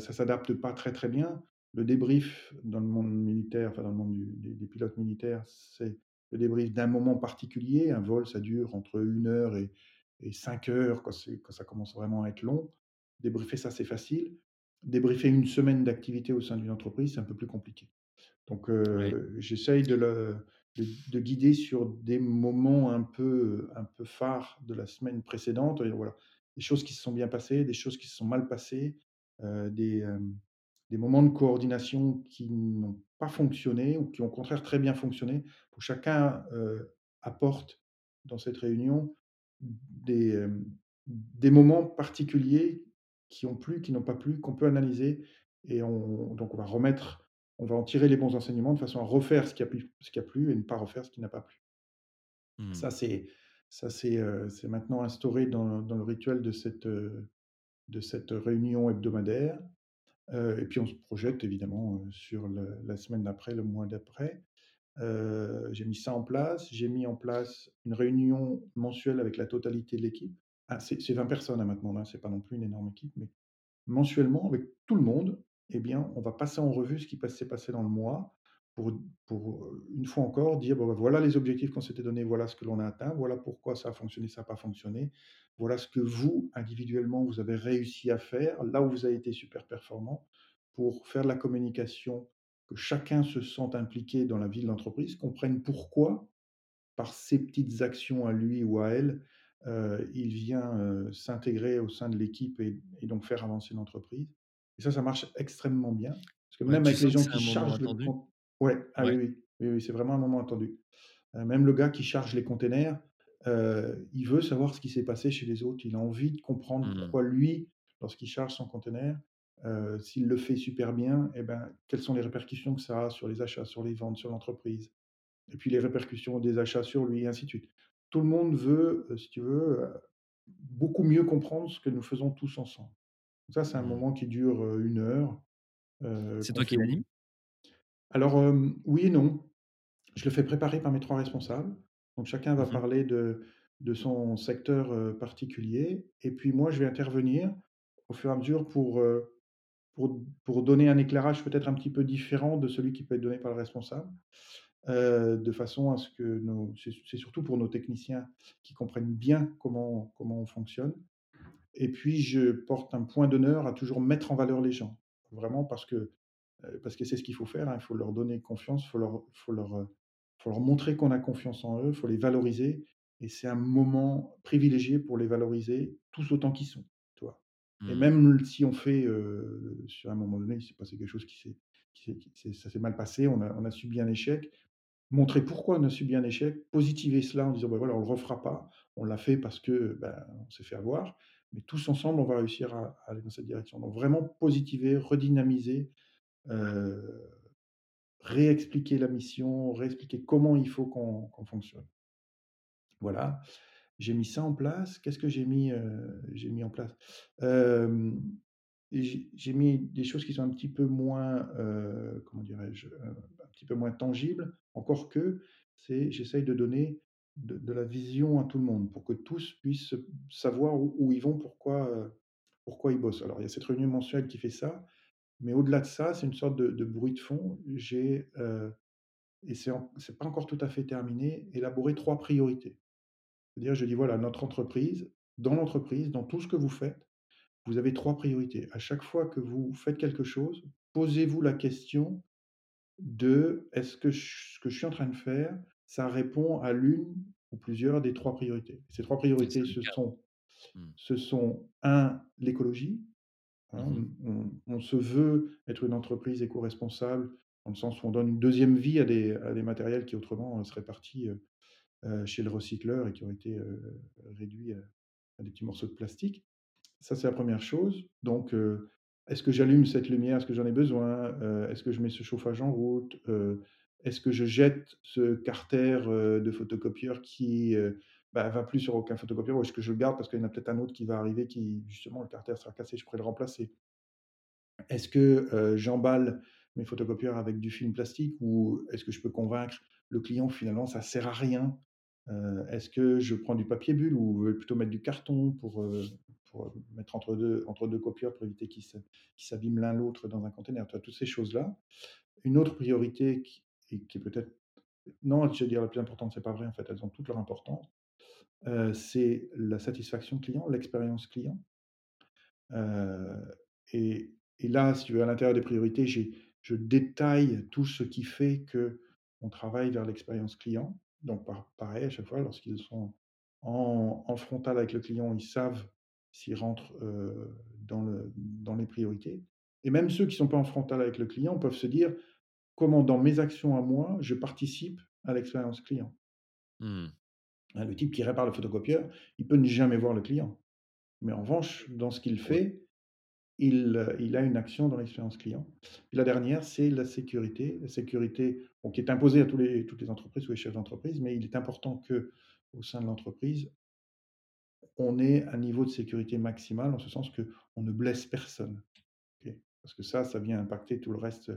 [SPEAKER 1] s'adapte pas très, très bien. Le débrief dans le monde militaire, enfin dans le monde du des des pilotes militaires, c'est le débrief d'un moment particulier. Un vol, ça dure entre une heure et et 5 heures quand ça commence vraiment à être long. Débriefer ça, c'est facile. Débriefer une semaine d'activité au sein d'une entreprise, c'est un peu plus compliqué. Donc, heu, j'essaye de de de guider sur des moments un peu, un peu phares de la semaine précédente et voilà. Des choses qui se sont bien passées, des choses qui se sont mal passées, heu, des, hem, des moments de coordination qui n'ont pas fonctionné ou qui ont au contraire très bien fonctionné. Pour chacun, apporte dans cette réunion des, des moments particuliers qui ont plu, qui n'ont pas plu, qu'on peut analyser et on donc on va remettre on va en tirer les bons enseignements de façon à refaire ce qui a plu ce qui a plu et ne pas refaire ce qui n'a pas plu.
[SPEAKER 2] Mmh.
[SPEAKER 1] Ça c'est ça c'est, c'est maintenant instauré dans dans le rituel de cette, de cette réunion hebdomadaire, heu et puis on se projette évidemment, heu, sur la semaine d'après, le mois d'après. Heu, j'ai mis ça en place. J'ai mis en place une réunion mensuelle avec la totalité de l'équipe. Ah, c'est c'est 20 personnes, hein, maintenant, hein, c'est pas non plus une énorme équipe, mais mensuellement, avec tout le monde, eh bien, on va passer en revue ce qui s'est passé dans le mois pour une fois encore dire: «Bon, bah, voilà les objectifs qu'on s'était donnés, voilà ce que l'on a atteint, voilà pourquoi ça a fonctionné, ça a pas fonctionné. Voilà ce que vous, individuellement, vous avez réussi à faire, là où vous avez été super performant», pour faire de la communication, que chacun se sente impliqué dans la vie de l'entreprise, comprenne pourquoi, par ses petites actions à lui ou à elle, il vient, s'intégrer au sein de l'équipe et et donc faire avancer l'entreprise et ça, ça marche extrêmement bien. Parce que
[SPEAKER 2] Ouais,
[SPEAKER 1] même avec les gens qui chargent le? Ouais, ah
[SPEAKER 2] Ouais.
[SPEAKER 1] oui, oui, oui, oui, c'est vraiment un moment attendu. Même le gars qui charge les containers, il veut savoir ce qui s'est passé chez les autres. Il a envie de comprendre
[SPEAKER 2] Mmh.
[SPEAKER 1] pourquoi lui, lorsqu'il charge son container, s'il le fait super bien et ben, quelles sont les répercussions que ça a sur les achats, sur les ventes, sur l'entreprise? Et puis les répercussions des achats sur lui et ainsi de suite. Tout le monde veut, si tu veux, beaucoup mieux comprendre ce que nous faisons tous ensemble. Ça, c'est un
[SPEAKER 2] Mmh.
[SPEAKER 1] moment qui dure, 1 heure, heu,
[SPEAKER 2] C'est toi qui l'animes?
[SPEAKER 1] Alors, oui et non. Je le fais préparer par mes 3 responsables. Donc chacun va
[SPEAKER 2] Mmh mh.
[SPEAKER 1] parler de de son secteur, particulier et puis moi, je vais intervenir au fur et à mesure pour, pour pour donner un éclairage peut-être un petit peu différent de celui qui peut être donné par le responsable, de façon à ce que nos c'est surtout pour nos techniciens qui comprennent bien comment comment on fonctionne et puis je porte un point d'honneur à toujours mettre en valeur les gens. Vraiment parce que, parce que c'est ce qu'il faut faire, hein. Il faut leur donner confiance, il faut leur faut leur, heu, faut leur montrer qu'on a confiance en eux, il faut les valoriser et c'est un moment privilégié pour les valoriser tous autant qu'ils sont, tu vois? Et
[SPEAKER 2] Mmh.
[SPEAKER 1] même si on fait, heu, sur un moment donné, il s'est passé quelque chose qui s'est qui ça s'est mal passé, on a on a subi un échec, montrer pourquoi on a subi un échec, positiver cela en disant: «Bah, voilà, on le refera pas. On l'a fait parce que, ben, on s'est fait avoir, mais tous ensemble, on va réussir à à aller dans cette direction». Donc vraiment positiver, redynamiser, heu, réexpliquer la mission, réexpliquer comment il faut qu'on fonctionne. Voilà, j'ai mis ça en place. Qu'est-ce que j'ai mis, heu, j'ai mis en place? J'ai mis des choses qui sont un petit peu moins, heu, comment dirais-je? Un petit peu moins tangibles, encore que, j'essaye de donner de la vision à tout le monde pour que tous puissent savoir où ils vont, pourquoi, pourquoi ils bossent. Alors il y a cette réunion mensuelle qui fait ça, mais au-delà de ça, c'est une sorte de de bruit de fond. J'ai, heu et c'est en c'est pas encore tout à fait terminé, élaboré 3 priorités. C'est-à-dire, je dis: «Voilà, notre entreprise, dans l'entreprise, dans tout ce que vous faites, vous avez 3 priorités. À chaque fois que vous faites quelque chose, posez-vous la question de: "Est-ce que ce que je suis en train de faire, ça répond à l'une ou plusieurs des 3 priorités?" Ces 3
[SPEAKER 2] C'est ça
[SPEAKER 1] priorités, ce sont
[SPEAKER 2] Mmh.
[SPEAKER 1] ce sont 1 l'écologie, hein,
[SPEAKER 2] mh.
[SPEAKER 1] on on se veut être une entreprise éco-responsable, dans le sens où on donne une 2e vie à des à des matériels qui autrement, heu, seraient partis, heu heu, chez le recycleur et qui ont été, réduits, à des petits morceaux de plastique. Ça, c'est la 1re chose. Donc, est-ce que j'allume cette lumière? Est-ce que j'en ai besoin? Est-ce que je mets ce chauffage en route? Est-ce que je jette ce carter, de photocopieur qui, bah, va plus sur aucun photocopieur ou est-ce que je le garde parce qu'il y en a peut-être un autre qui va arriver qui justement le carter sera cassé, je pourrais le remplacer? Est-ce que, heu, j'emballe mes photocopieurs avec du film plastique ou est-ce que je peux convaincre le client finalement ça sert à rien? Heu, est-ce que je prends du papier bulle ou plutôt mettre du carton pour, heu, pour, mettre entre 2 entre 2 copieurs pour éviter qu'ils s'abîment l'un l'autre dans un vois, toutes ces choses-là. Une autre priorité qui qui est peut-être non, je vais dire la plus importante, c'est pas vrai en fait, elles ont toutes leur importance, heu, c'est la satisfaction client, l'expérience client. Heu et et là, si tu veux, à l'intérieur des priorités, je détaille tout ce qui fait qu'on travaille vers l'expérience client. Donc par pareil, à chaque fois, lorsqu'ils sont en en frontal avec le client, ils savent s'ils rentrent, heu, dans le dans les priorités et même ceux qui sont pas en frontal avec le client peuvent se dire: «Comment dans mes actions à moi, je participe à l'expérience client?»
[SPEAKER 2] Mmh.
[SPEAKER 1] Hein, le type qui répare le photocopieur, il peut ne jamais voir le client. Mais en revanche, dans ce qu'il fait, il, heu, il a une action dans l'expérience client. Et la dernière, c'est la sécurité. La sécurité, bon, qui est imposée à tous les toutes les entreprises, tous les chefs d'entreprise, mais il est important qu'au sein de l'entreprise on ait un niveau de sécurité maximal, en ce sens qu'on ne blesse personne? Parce que ça, ça vient impacter tout le reste,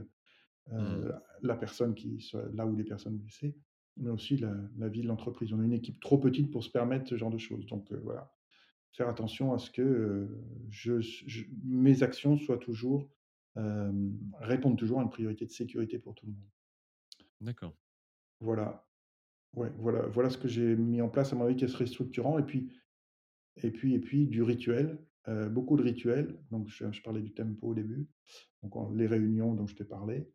[SPEAKER 2] Mmh.
[SPEAKER 1] heu, la personne qui soit là où les personnes blessées, mais aussi la la vie de l'entreprise. On est une équipe trop petite pour se permettre ce genre de choses, donc heu, voilà. Faire attention à ce que, je je mes actions soient toujours, hem, répondent toujours à une priorité de sécurité pour tout le monde.
[SPEAKER 2] D'accord.
[SPEAKER 1] Voilà, ouais, voilà voilà ce que j'ai mis en place à mon avis qui est très structurant et puis et puis et puis du rituel, beaucoup de rituels, donc je je parlais du tempo au début, donc les réunions dont je t'ai parlé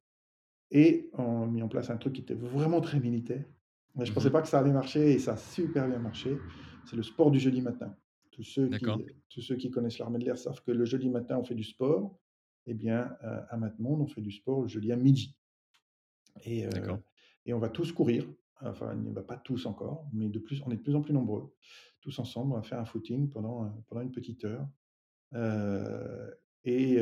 [SPEAKER 1] et on a mis en place un truc qui était vraiment très militaire, mais je
[SPEAKER 2] Mmh
[SPEAKER 1] pensais pas que ça allait marcher et ça a super bien marché, c'est le sport du jeudi matin. Tous ceux qui tous ceux qui connaissent l'armée de l'air savent que le jeudi matin, on fait du sport. Et bien, heu, à Matemonde, on fait du sport le jeudi à midi. Et
[SPEAKER 2] D'accord.
[SPEAKER 1] et on va tous courir, enfin, on y va pas tous encore, mais de plus on est de plus en plus nombreux. Tous ensemble, on va faire un footing pendant, heu, pendant une petite heure, heu et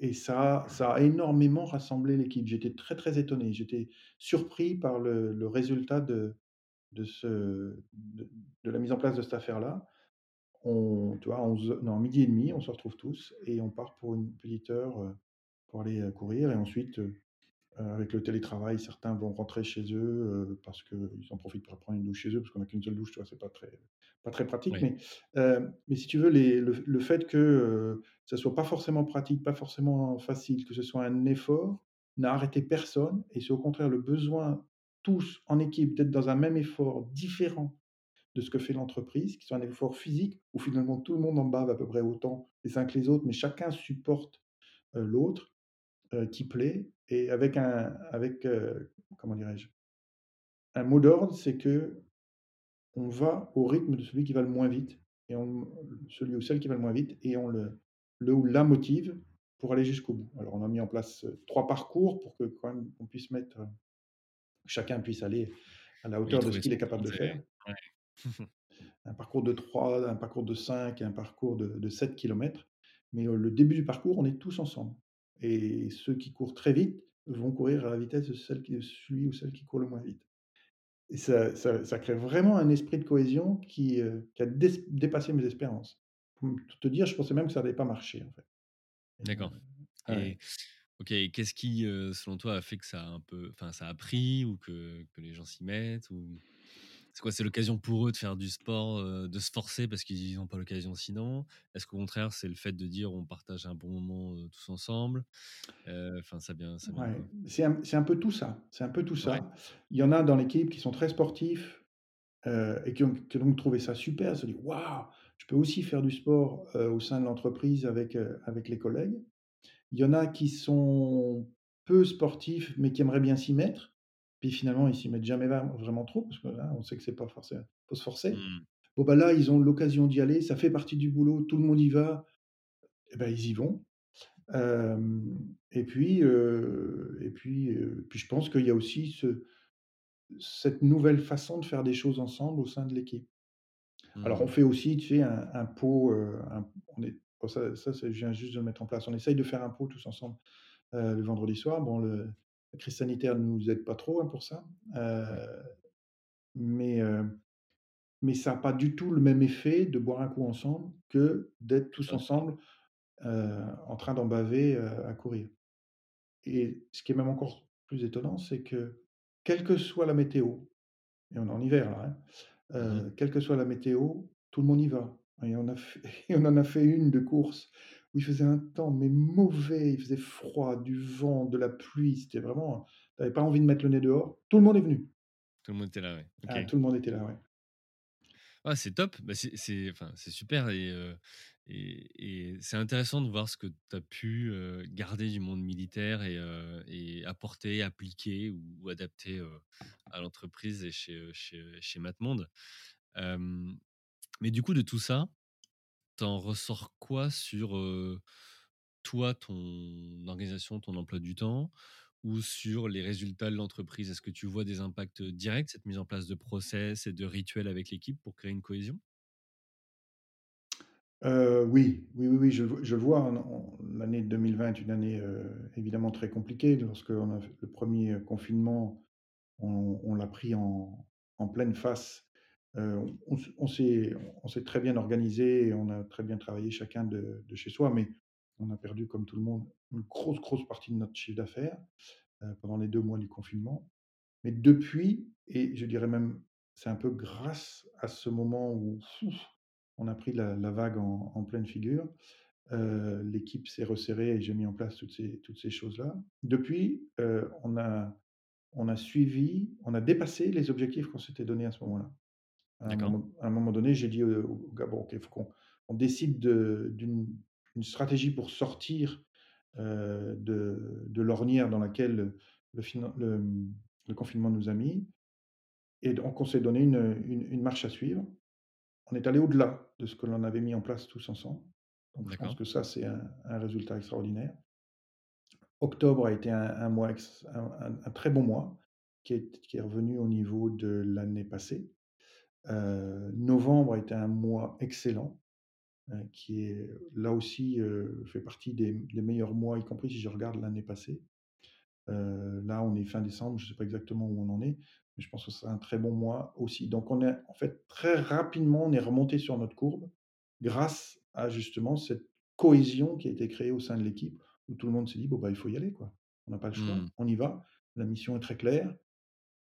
[SPEAKER 1] et ça ça a énormément rassemblé l'équipe. J'étais très, très étonné. J'étais surpris par le résultat de de la mise en place de cette affaire-là. On tu vois, à 11 non, 12:30, on se retrouve tous et on part pour une petite heure, heu, pour aller, heu, courir et ensuite, Heu, avec le télétravail, certains vont rentrer chez eux, heu, parce qu'ils en profitent pour prendre une douche chez eux, parce qu'on a qu'une seule douche, tu vois? C'est pas très pas très pratique,
[SPEAKER 2] Oui.
[SPEAKER 1] mais heu, mais si tu veux, les le le fait que, heu, ça soit pas forcément pratique, pas forcément facile, que ce soit un effort, n'a arrêté personne et c'est au contraire le besoin, tous en équipe, d'être dans un même effort différent de ce que fait l'entreprise, qui soit un effort physique où finalement tout le monde en bave à peu près autant les uns que les autres, mais chacun supporte, l'autre qui plaît et avec un avec, heu, comment dirais-je? Un mot d'ordre, c'est qu'on va au rythme de celui qui va le moins vite et on celui ou celle qui va le moins vite et on le le ou la motive pour aller jusqu'au bout. Alors on a mis en place, heu, 3 parcours pour que quand même on puisse mettre, heu, chacun puisse aller à la
[SPEAKER 2] Oui,
[SPEAKER 1] hauteur de ce qu'il est capable de faire.
[SPEAKER 2] ouais.
[SPEAKER 1] Un parcours de 3, un parcours de 5 et un parcours de de 7 kilomètres. Mais, le début du parcours, on est tous ensemble et ceux qui courent très vite vont courir à la vitesse de celle qui celui ou celle qui court le moins vite et ça ça ça crée vraiment un esprit de cohésion qui, qui a dépassé mes espérances. Pour te dire, je pensais même que ça allait pas marcher, en fait
[SPEAKER 2] D'accord
[SPEAKER 1] ouais.
[SPEAKER 2] et OK, qu'est-ce qui, heu, selon toi, a fait que ça a un peu enfin, ça a pris ou que que les gens s'y mettent ou? C'est quoi? C'est l'occasion pour eux de faire du sport, de se forcer parce qu'ils n'ont pas l'occasion sinon? Est-ce qu'au contraire, c'est le fait de dire: «On partage un bon moment, tous ensemble»? Enfin, ça ça
[SPEAKER 1] Ouais, c'est un peu tout ça, c'est un peu tout
[SPEAKER 2] Ouais,
[SPEAKER 1] ça. Il y en a dans l'équipe qui sont très sportifs et qui ont qui ont trouvé ça super, se dire: «Waouh, je peux aussi faire du sport, au sein de l'entreprise avec, avec les collègues». Il y en a qui sont peu sportifs, mais qui aimeraient bien s'y mettre, puis finalement ils s'y mettent jamais vraiment trop parce que là, on sait que c'est pas forcé faut se forcer.
[SPEAKER 2] mmh,
[SPEAKER 1] Bon, bah, là, ils ont l'occasion d'y aller, ça fait partie du boulot, tout le monde y va et ben, ils y vont. Et puis, et puis, puis je pense qu'il y a aussi ce cette nouvelle façon de faire des choses ensemble au sein de l'équipe. Alors on
[SPEAKER 2] mmh,
[SPEAKER 1] fait aussi, tu sais, un un pot, un on est bon ça ça je viens juste de le mettre en place. On essaye de faire un pot tous ensemble, le vendredi soir. Bon le la crise sanitaire ne nous aide pas trop, hein, pour ça, heu, mais heu, mais ça a pas du tout le même effet de boire un coup ensemble que d'être tous ensemble, heu, en train d'en baver, à courir. Et ce qui est même encore plus étonnant, c'est que, quelle que soit la météo et on est en hiver là, hein,
[SPEAKER 2] Mmh
[SPEAKER 1] quelle que soit la météo, tout le monde y va. Et on a fait et on en a fait une de course où il faisait un temps, mais mauvais, il faisait froid, du vent, de la pluie, c'était vraiment tu avais pas envie de mettre le nez dehors. Tout le monde est venu.
[SPEAKER 2] Tout le monde était là, ouais. OK.
[SPEAKER 1] Ah, tout le monde était là, ouais.
[SPEAKER 2] Ah, c'est top, bah, c'est enfin, super et heu et et c'est intéressant de voir ce que tu as pu, heu, garder du monde militaire et heu et apporter, appliquer ou ou adapter, à l'entreprise et chez, chez, chez Matmonde. Mais du coup, de tout ça, tu en ressors quoi sur, toi, ton organisation, ton emploi du temps? ou sur les résultats de l'entreprise? Est-ce que tu vois des impacts directs, cette mise en place de process et de rituels avec l'équipe pour créer une cohésion?
[SPEAKER 1] Oui, oui, oui, je je vois, hein, on l'année 2020 est une année, évidemment très compliquée. Lorsqu'on a fait le premier confinement, on on l'a pris en pleine face. Heu, on s'est très bien organisé on a très bien travaillé chacun de chez soi, mais on a perdu comme tout le monde une grosse, partie de notre chiffre d'affaires, heu, pendant les 2 mois du confinement. Mais depuis et je dirais même, c'est un peu grâce à ce moment où on a pris la vague en pleine figure, heu, l'équipe s'est resserrée et j'ai mis en place toutes ces choses-là. Depuis, on a suivi, on a dépassé les objectifs qu'on s'était donnés à ce moment-là. À un moment à un moment donné, j'ai dit, heu, aux gars: «Bon OK, il faut qu'on on décide de d'une stratégie pour sortir, de de l'ornière dans laquelle le finan le, mmh, le confinement nous a mis». Et donc on s'est donné une, une une marche à suivre. On est allé au-delà de ce que l'on avait mis en place tous ensemble. Donc je pense que ça, c'est un un résultat extraordinaire. Octobre a été un un mois un un un très bon mois qui est qui est revenu au niveau de l'année passée. Heu, novembre a été un mois excellent, heu, qui est là aussi, heu, fait partie des des meilleurs mois, y compris si je regarde l'année passée. Là, on est fin décembre, je ne sais pas exactement où on en est, mais je pense que ce sera un très bon mois aussi. Donc on est en fait, très rapidement, on est remonté sur notre courbe grâce à justement cette cohésion qui a été créée au sein de l'équipe, où tout le monde s'est dit: «Bon, bah, il faut y aller, quoi. On n'a pas le choix,
[SPEAKER 2] mmh.
[SPEAKER 1] on y va. La mission est très claire.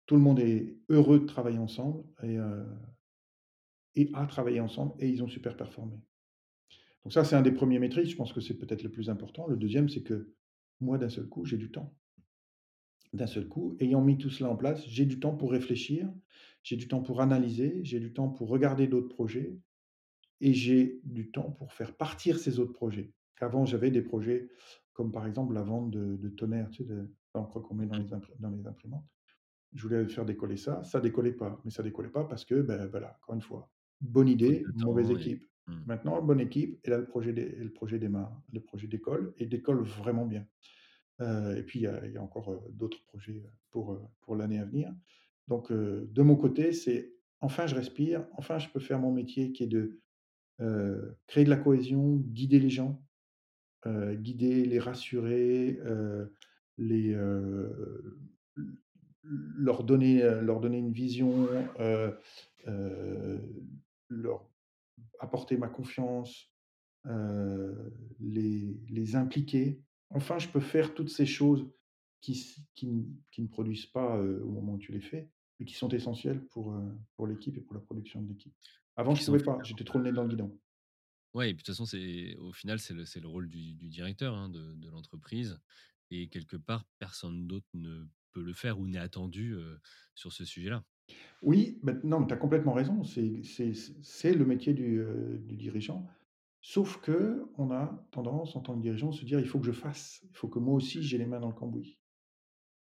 [SPEAKER 1] Tout le monde est heureux de travailler ensemble et a travaillé ensemble et ils ont super performé». Donc ça, c'est un des premiers métriques, je pense que c'est peut-être le plus important. Le deuxième, c'est que moi, d'un seul coup, j'ai du temps. D'un seul coup, ayant mis tout cela en place, j'ai du temps pour réfléchir, j'ai du temps pour analyser, j'ai du temps pour regarder d'autres projets et j'ai du temps pour faire partir ces autres projets. Qu'avant, j'avais des projets comme par exemple la vente de de toners, tu sais, de l'encre qu'on met dans
[SPEAKER 2] Mmh.
[SPEAKER 1] les impr dans les imprimantes. Je voulais faire décoller ça, ça décollait pas, mais ça décollait pas parce que, ben, voilà, encore une fois, bonne idée, mauvaise équipe.
[SPEAKER 2] mmh.
[SPEAKER 1] Maintenant, bonne équipe et là le projet le projet démarre, le projet décolle et décolle vraiment bien. Heu et puis il y a il y a encore, heu, d'autres projets, pour, heu, pour l'année à venir. Donc, de mon côté, c'est enfin je respire, enfin je peux faire mon métier qui est de, créer de la cohésion, guider les gens, guider, les rassurer, les, leur donner, heu, leur donner une vision, heu heu, leur apporter ma confiance, les les impliquer. Enfin, je peux faire toutes ces choses qui qui qui ne produisent pas, au moment où tu les fais, mais qui sont essentielles pour, pour l'équipe et pour la production de l'équipe. Avant, je
[SPEAKER 2] sont
[SPEAKER 1] pouvais pas, j'étais trop le nez dans le guidon.
[SPEAKER 2] Ouais et puis de toute façon, au final, c'est le le rôle du du directeur, hein, de de l'entreprise et quelque part, personne d'autre ne peut le faire ou n'est attendu, sur ce sujet-là.
[SPEAKER 1] Oui, bah, non, mais tu as complètement raison, c'est le métier du, dirigeant. Sauf qu'on a tendance, en tant que dirigeant, à se dire: «Il faut que je fasse, il faut que moi aussi j'ai les mains dans le cambouis».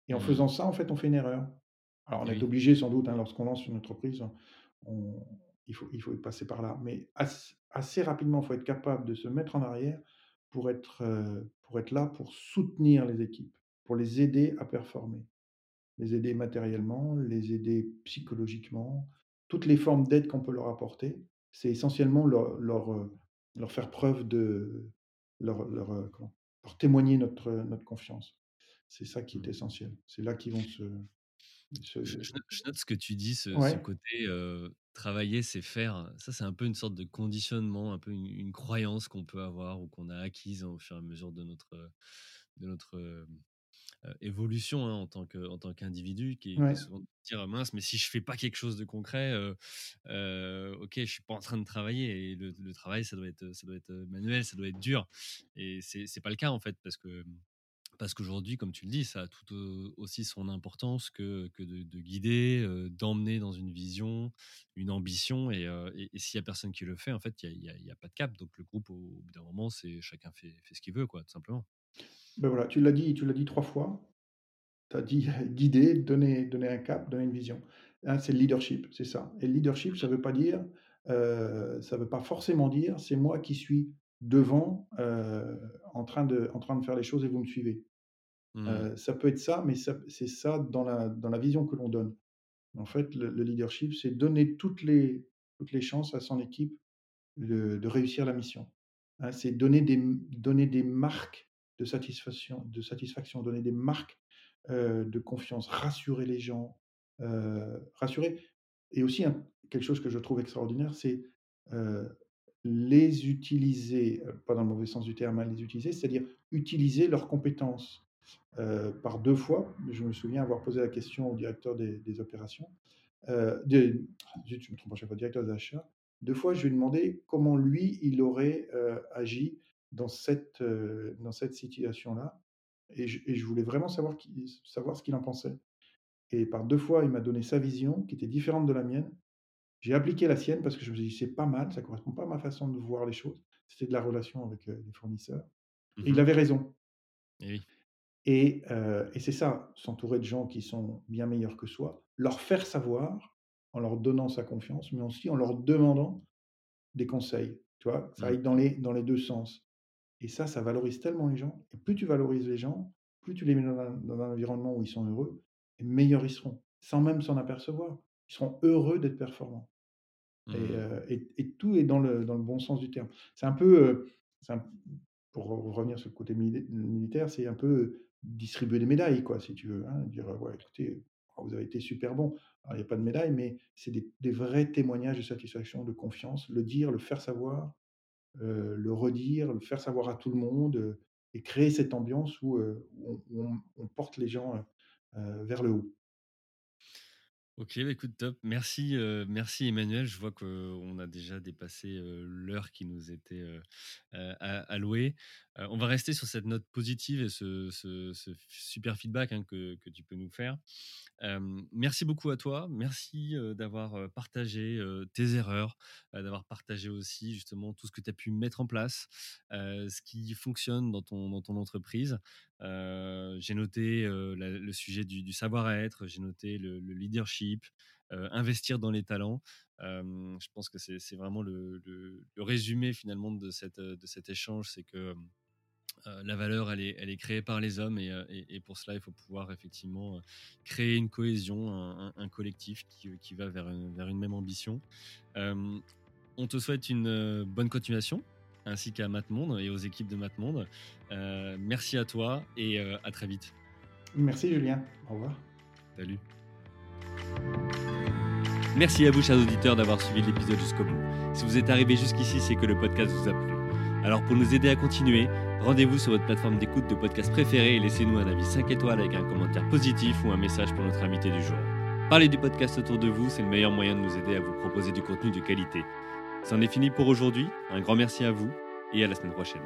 [SPEAKER 1] Et en
[SPEAKER 2] Mmh.
[SPEAKER 1] faisant ça, en fait, on fait une erreur. Alors on
[SPEAKER 2] Et
[SPEAKER 1] est obligé sans doute, hein, lorsqu'on lance une entreprise, on il faut il faut y passer par là. Mais ass assez rapidement, il faut être capable de se mettre en arrière pour être, heu, pour être là, pour soutenir les équipes, pour les aider à performer. Les aider matériellement, les aider psychologiquement, toutes les formes d'aide qu'on peut leur apporter. C'est essentiellement leur leur, leur faire preuve de leur leur, comment? Leur témoigner notre, notre confiance. C'est ça qui est
[SPEAKER 2] mmh.
[SPEAKER 1] essentiel. C'est là qu'ils vont se se
[SPEAKER 2] Je je note ce que tu dis, ce côté, travailler, c'est faire. Ça, c'est un peu une sorte de conditionnement, un peu une une croyance qu'on peut avoir ou qu'on a acquise au fur et à mesure de notre, de notre, évolution, hein, en tant que en tant qu'individu qui est qui est
[SPEAKER 1] ouais.
[SPEAKER 2] souvent de dire: «Mince, mais si je fais pas quelque chose de concret, OK, je suis pas en train de travailler» et le le travail, ça doit être, ça doit être, manuel, ça doit être dur et c'est c'est pas le cas, en fait, parce que, parce qu'aujourd'hui, comme tu le dis, ça a tout au aussi son importance que que de de guider, d'emmener dans une vision, une ambition et heu et et s'il y a personne qui le fait, en fait, il y a a pas de cap. Donc le groupe, au au bout d'un moment, c'est chacun fait fait ce qu'il veut, quoi, tout simplement.
[SPEAKER 1] Ben voilà, tu l'as dit tu l'as dit 3 fois. Tu as dit guider, donner donner un cap, donner une vision. Hein, c'est le leadership, c'est ça. Et le leadership, ça veut pas dire, heu, ça veut pas forcément dire: «C'est moi qui suis devant, heu, en train de en train de faire les choses et vous me suivez». Mmh. ça peut être ça, mais c'est ça dans la, dans la vision que l'on donne. En fait, le, leadership, c'est donner toutes les, toutes les chances à son équipe de, de réussir la mission. Hein, c'est donner des, donner des marques de satisfaction, de satisfaction, donner des marques de confiance, rassurer les gens, rassurer. Et aussi, quelque chose que je trouve extraordinaire, c'est les utiliser, pas dans le mauvais sens du terme, les utiliser, c'est-à-dire utiliser leurs compétences. par deux fois, je me souviens avoir posé la question au directeur des, opérations, de, je me trompe pas, chaque fois, directeur des achats, deux fois, je lui ai demandé comment lui, il aurait agi dans cette, dans cette situation-là. Et je, voulais vraiment savoir, savoir ce qu'il en pensait. Et par deux fois, il m'a donné sa vision, qui était différente de la mienne. J'ai appliqué la sienne parce que je me suis dit, c'est pas mal, ça correspond pas à ma façon de voir les choses. C'était de la relation avec les fournisseurs. Et il mmh avait raison.
[SPEAKER 2] Et,
[SPEAKER 1] et, et c'est ça, s'entourer de gens qui sont bien meilleurs que soi, leur faire savoir, en leur donnant sa confiance, mais aussi en leur demandant des conseils. Tu vois, ça mmh. aille dans les, dans les deux sens. Et ça, ça valorise tellement les gens. Et plus tu valorises les gens, plus tu les mets dans un, environnement où ils sont heureux, et meilleurs ils seront, sans même s'en apercevoir. Ils seront heureux d'être performants. Mmh. Euh, et, et, tout est dans le, dans le bon sens du terme. C'est un peu, euh, pour revenir sur le côté militaire, c'est un peu distribuer des médailles, quoi, si tu veux. Hein, dire, ouais, écoutez, vous avez été super bon. il n'y a pas de médaille, mais c'est des, des, vrais témoignages de satisfaction, de confiance. Le dire, le faire savoir, euh, le redire, le faire savoir à tout le monde euh, et créer cette ambiance où, euh, on, porte les gens vers le haut.
[SPEAKER 2] Ok, bah, écoute, top. Merci, merci Emmanuel. Je vois qu'on a déjà dépassé l'heure qui nous était allouée. on va rester sur cette note positive et ce, super feedback hein, que, tu peux nous faire merci beaucoup à toi. Merci d'avoir partagé tes erreurs, d'avoir partagé aussi justement tout ce que tu as pu mettre en place, ce qui fonctionne dans ton entreprise. J'ai noté le sujet du, savoir-être, j'ai noté le, leadership, investir dans les talents. je pense que c'est vraiment le, résumé finalement de, cet échange, c'est que euh, la valeur, elle est, créée par les hommes et, euh, pour cela, il faut pouvoir effectivement euh, créer une cohésion, un, collectif qui, va vers une même ambition. on te souhaite une bonne continuation ainsi qu'à Matmonde et aux équipes de Matmonde. merci à toi et à très vite.
[SPEAKER 1] Merci Julien. Au revoir.
[SPEAKER 2] Salut. Merci à vous, chers auditeurs, d'avoir suivi l'épisode jusqu'au bout. Si vous êtes arrivé jusqu'ici, c'est que le podcast vous a plu. Alors pour nous aider à continuer, rendez-vous sur votre plateforme d'écoute de podcast préférée et laissez-nous un avis 5 étoiles avec un commentaire positif ou un message pour notre invité du jour. Parlez du podcast autour de vous, c'est le meilleur moyen de nous aider à vous proposer du contenu de qualité. C'en est fini pour aujourd'hui, un grand merci à vous et à la semaine prochaine.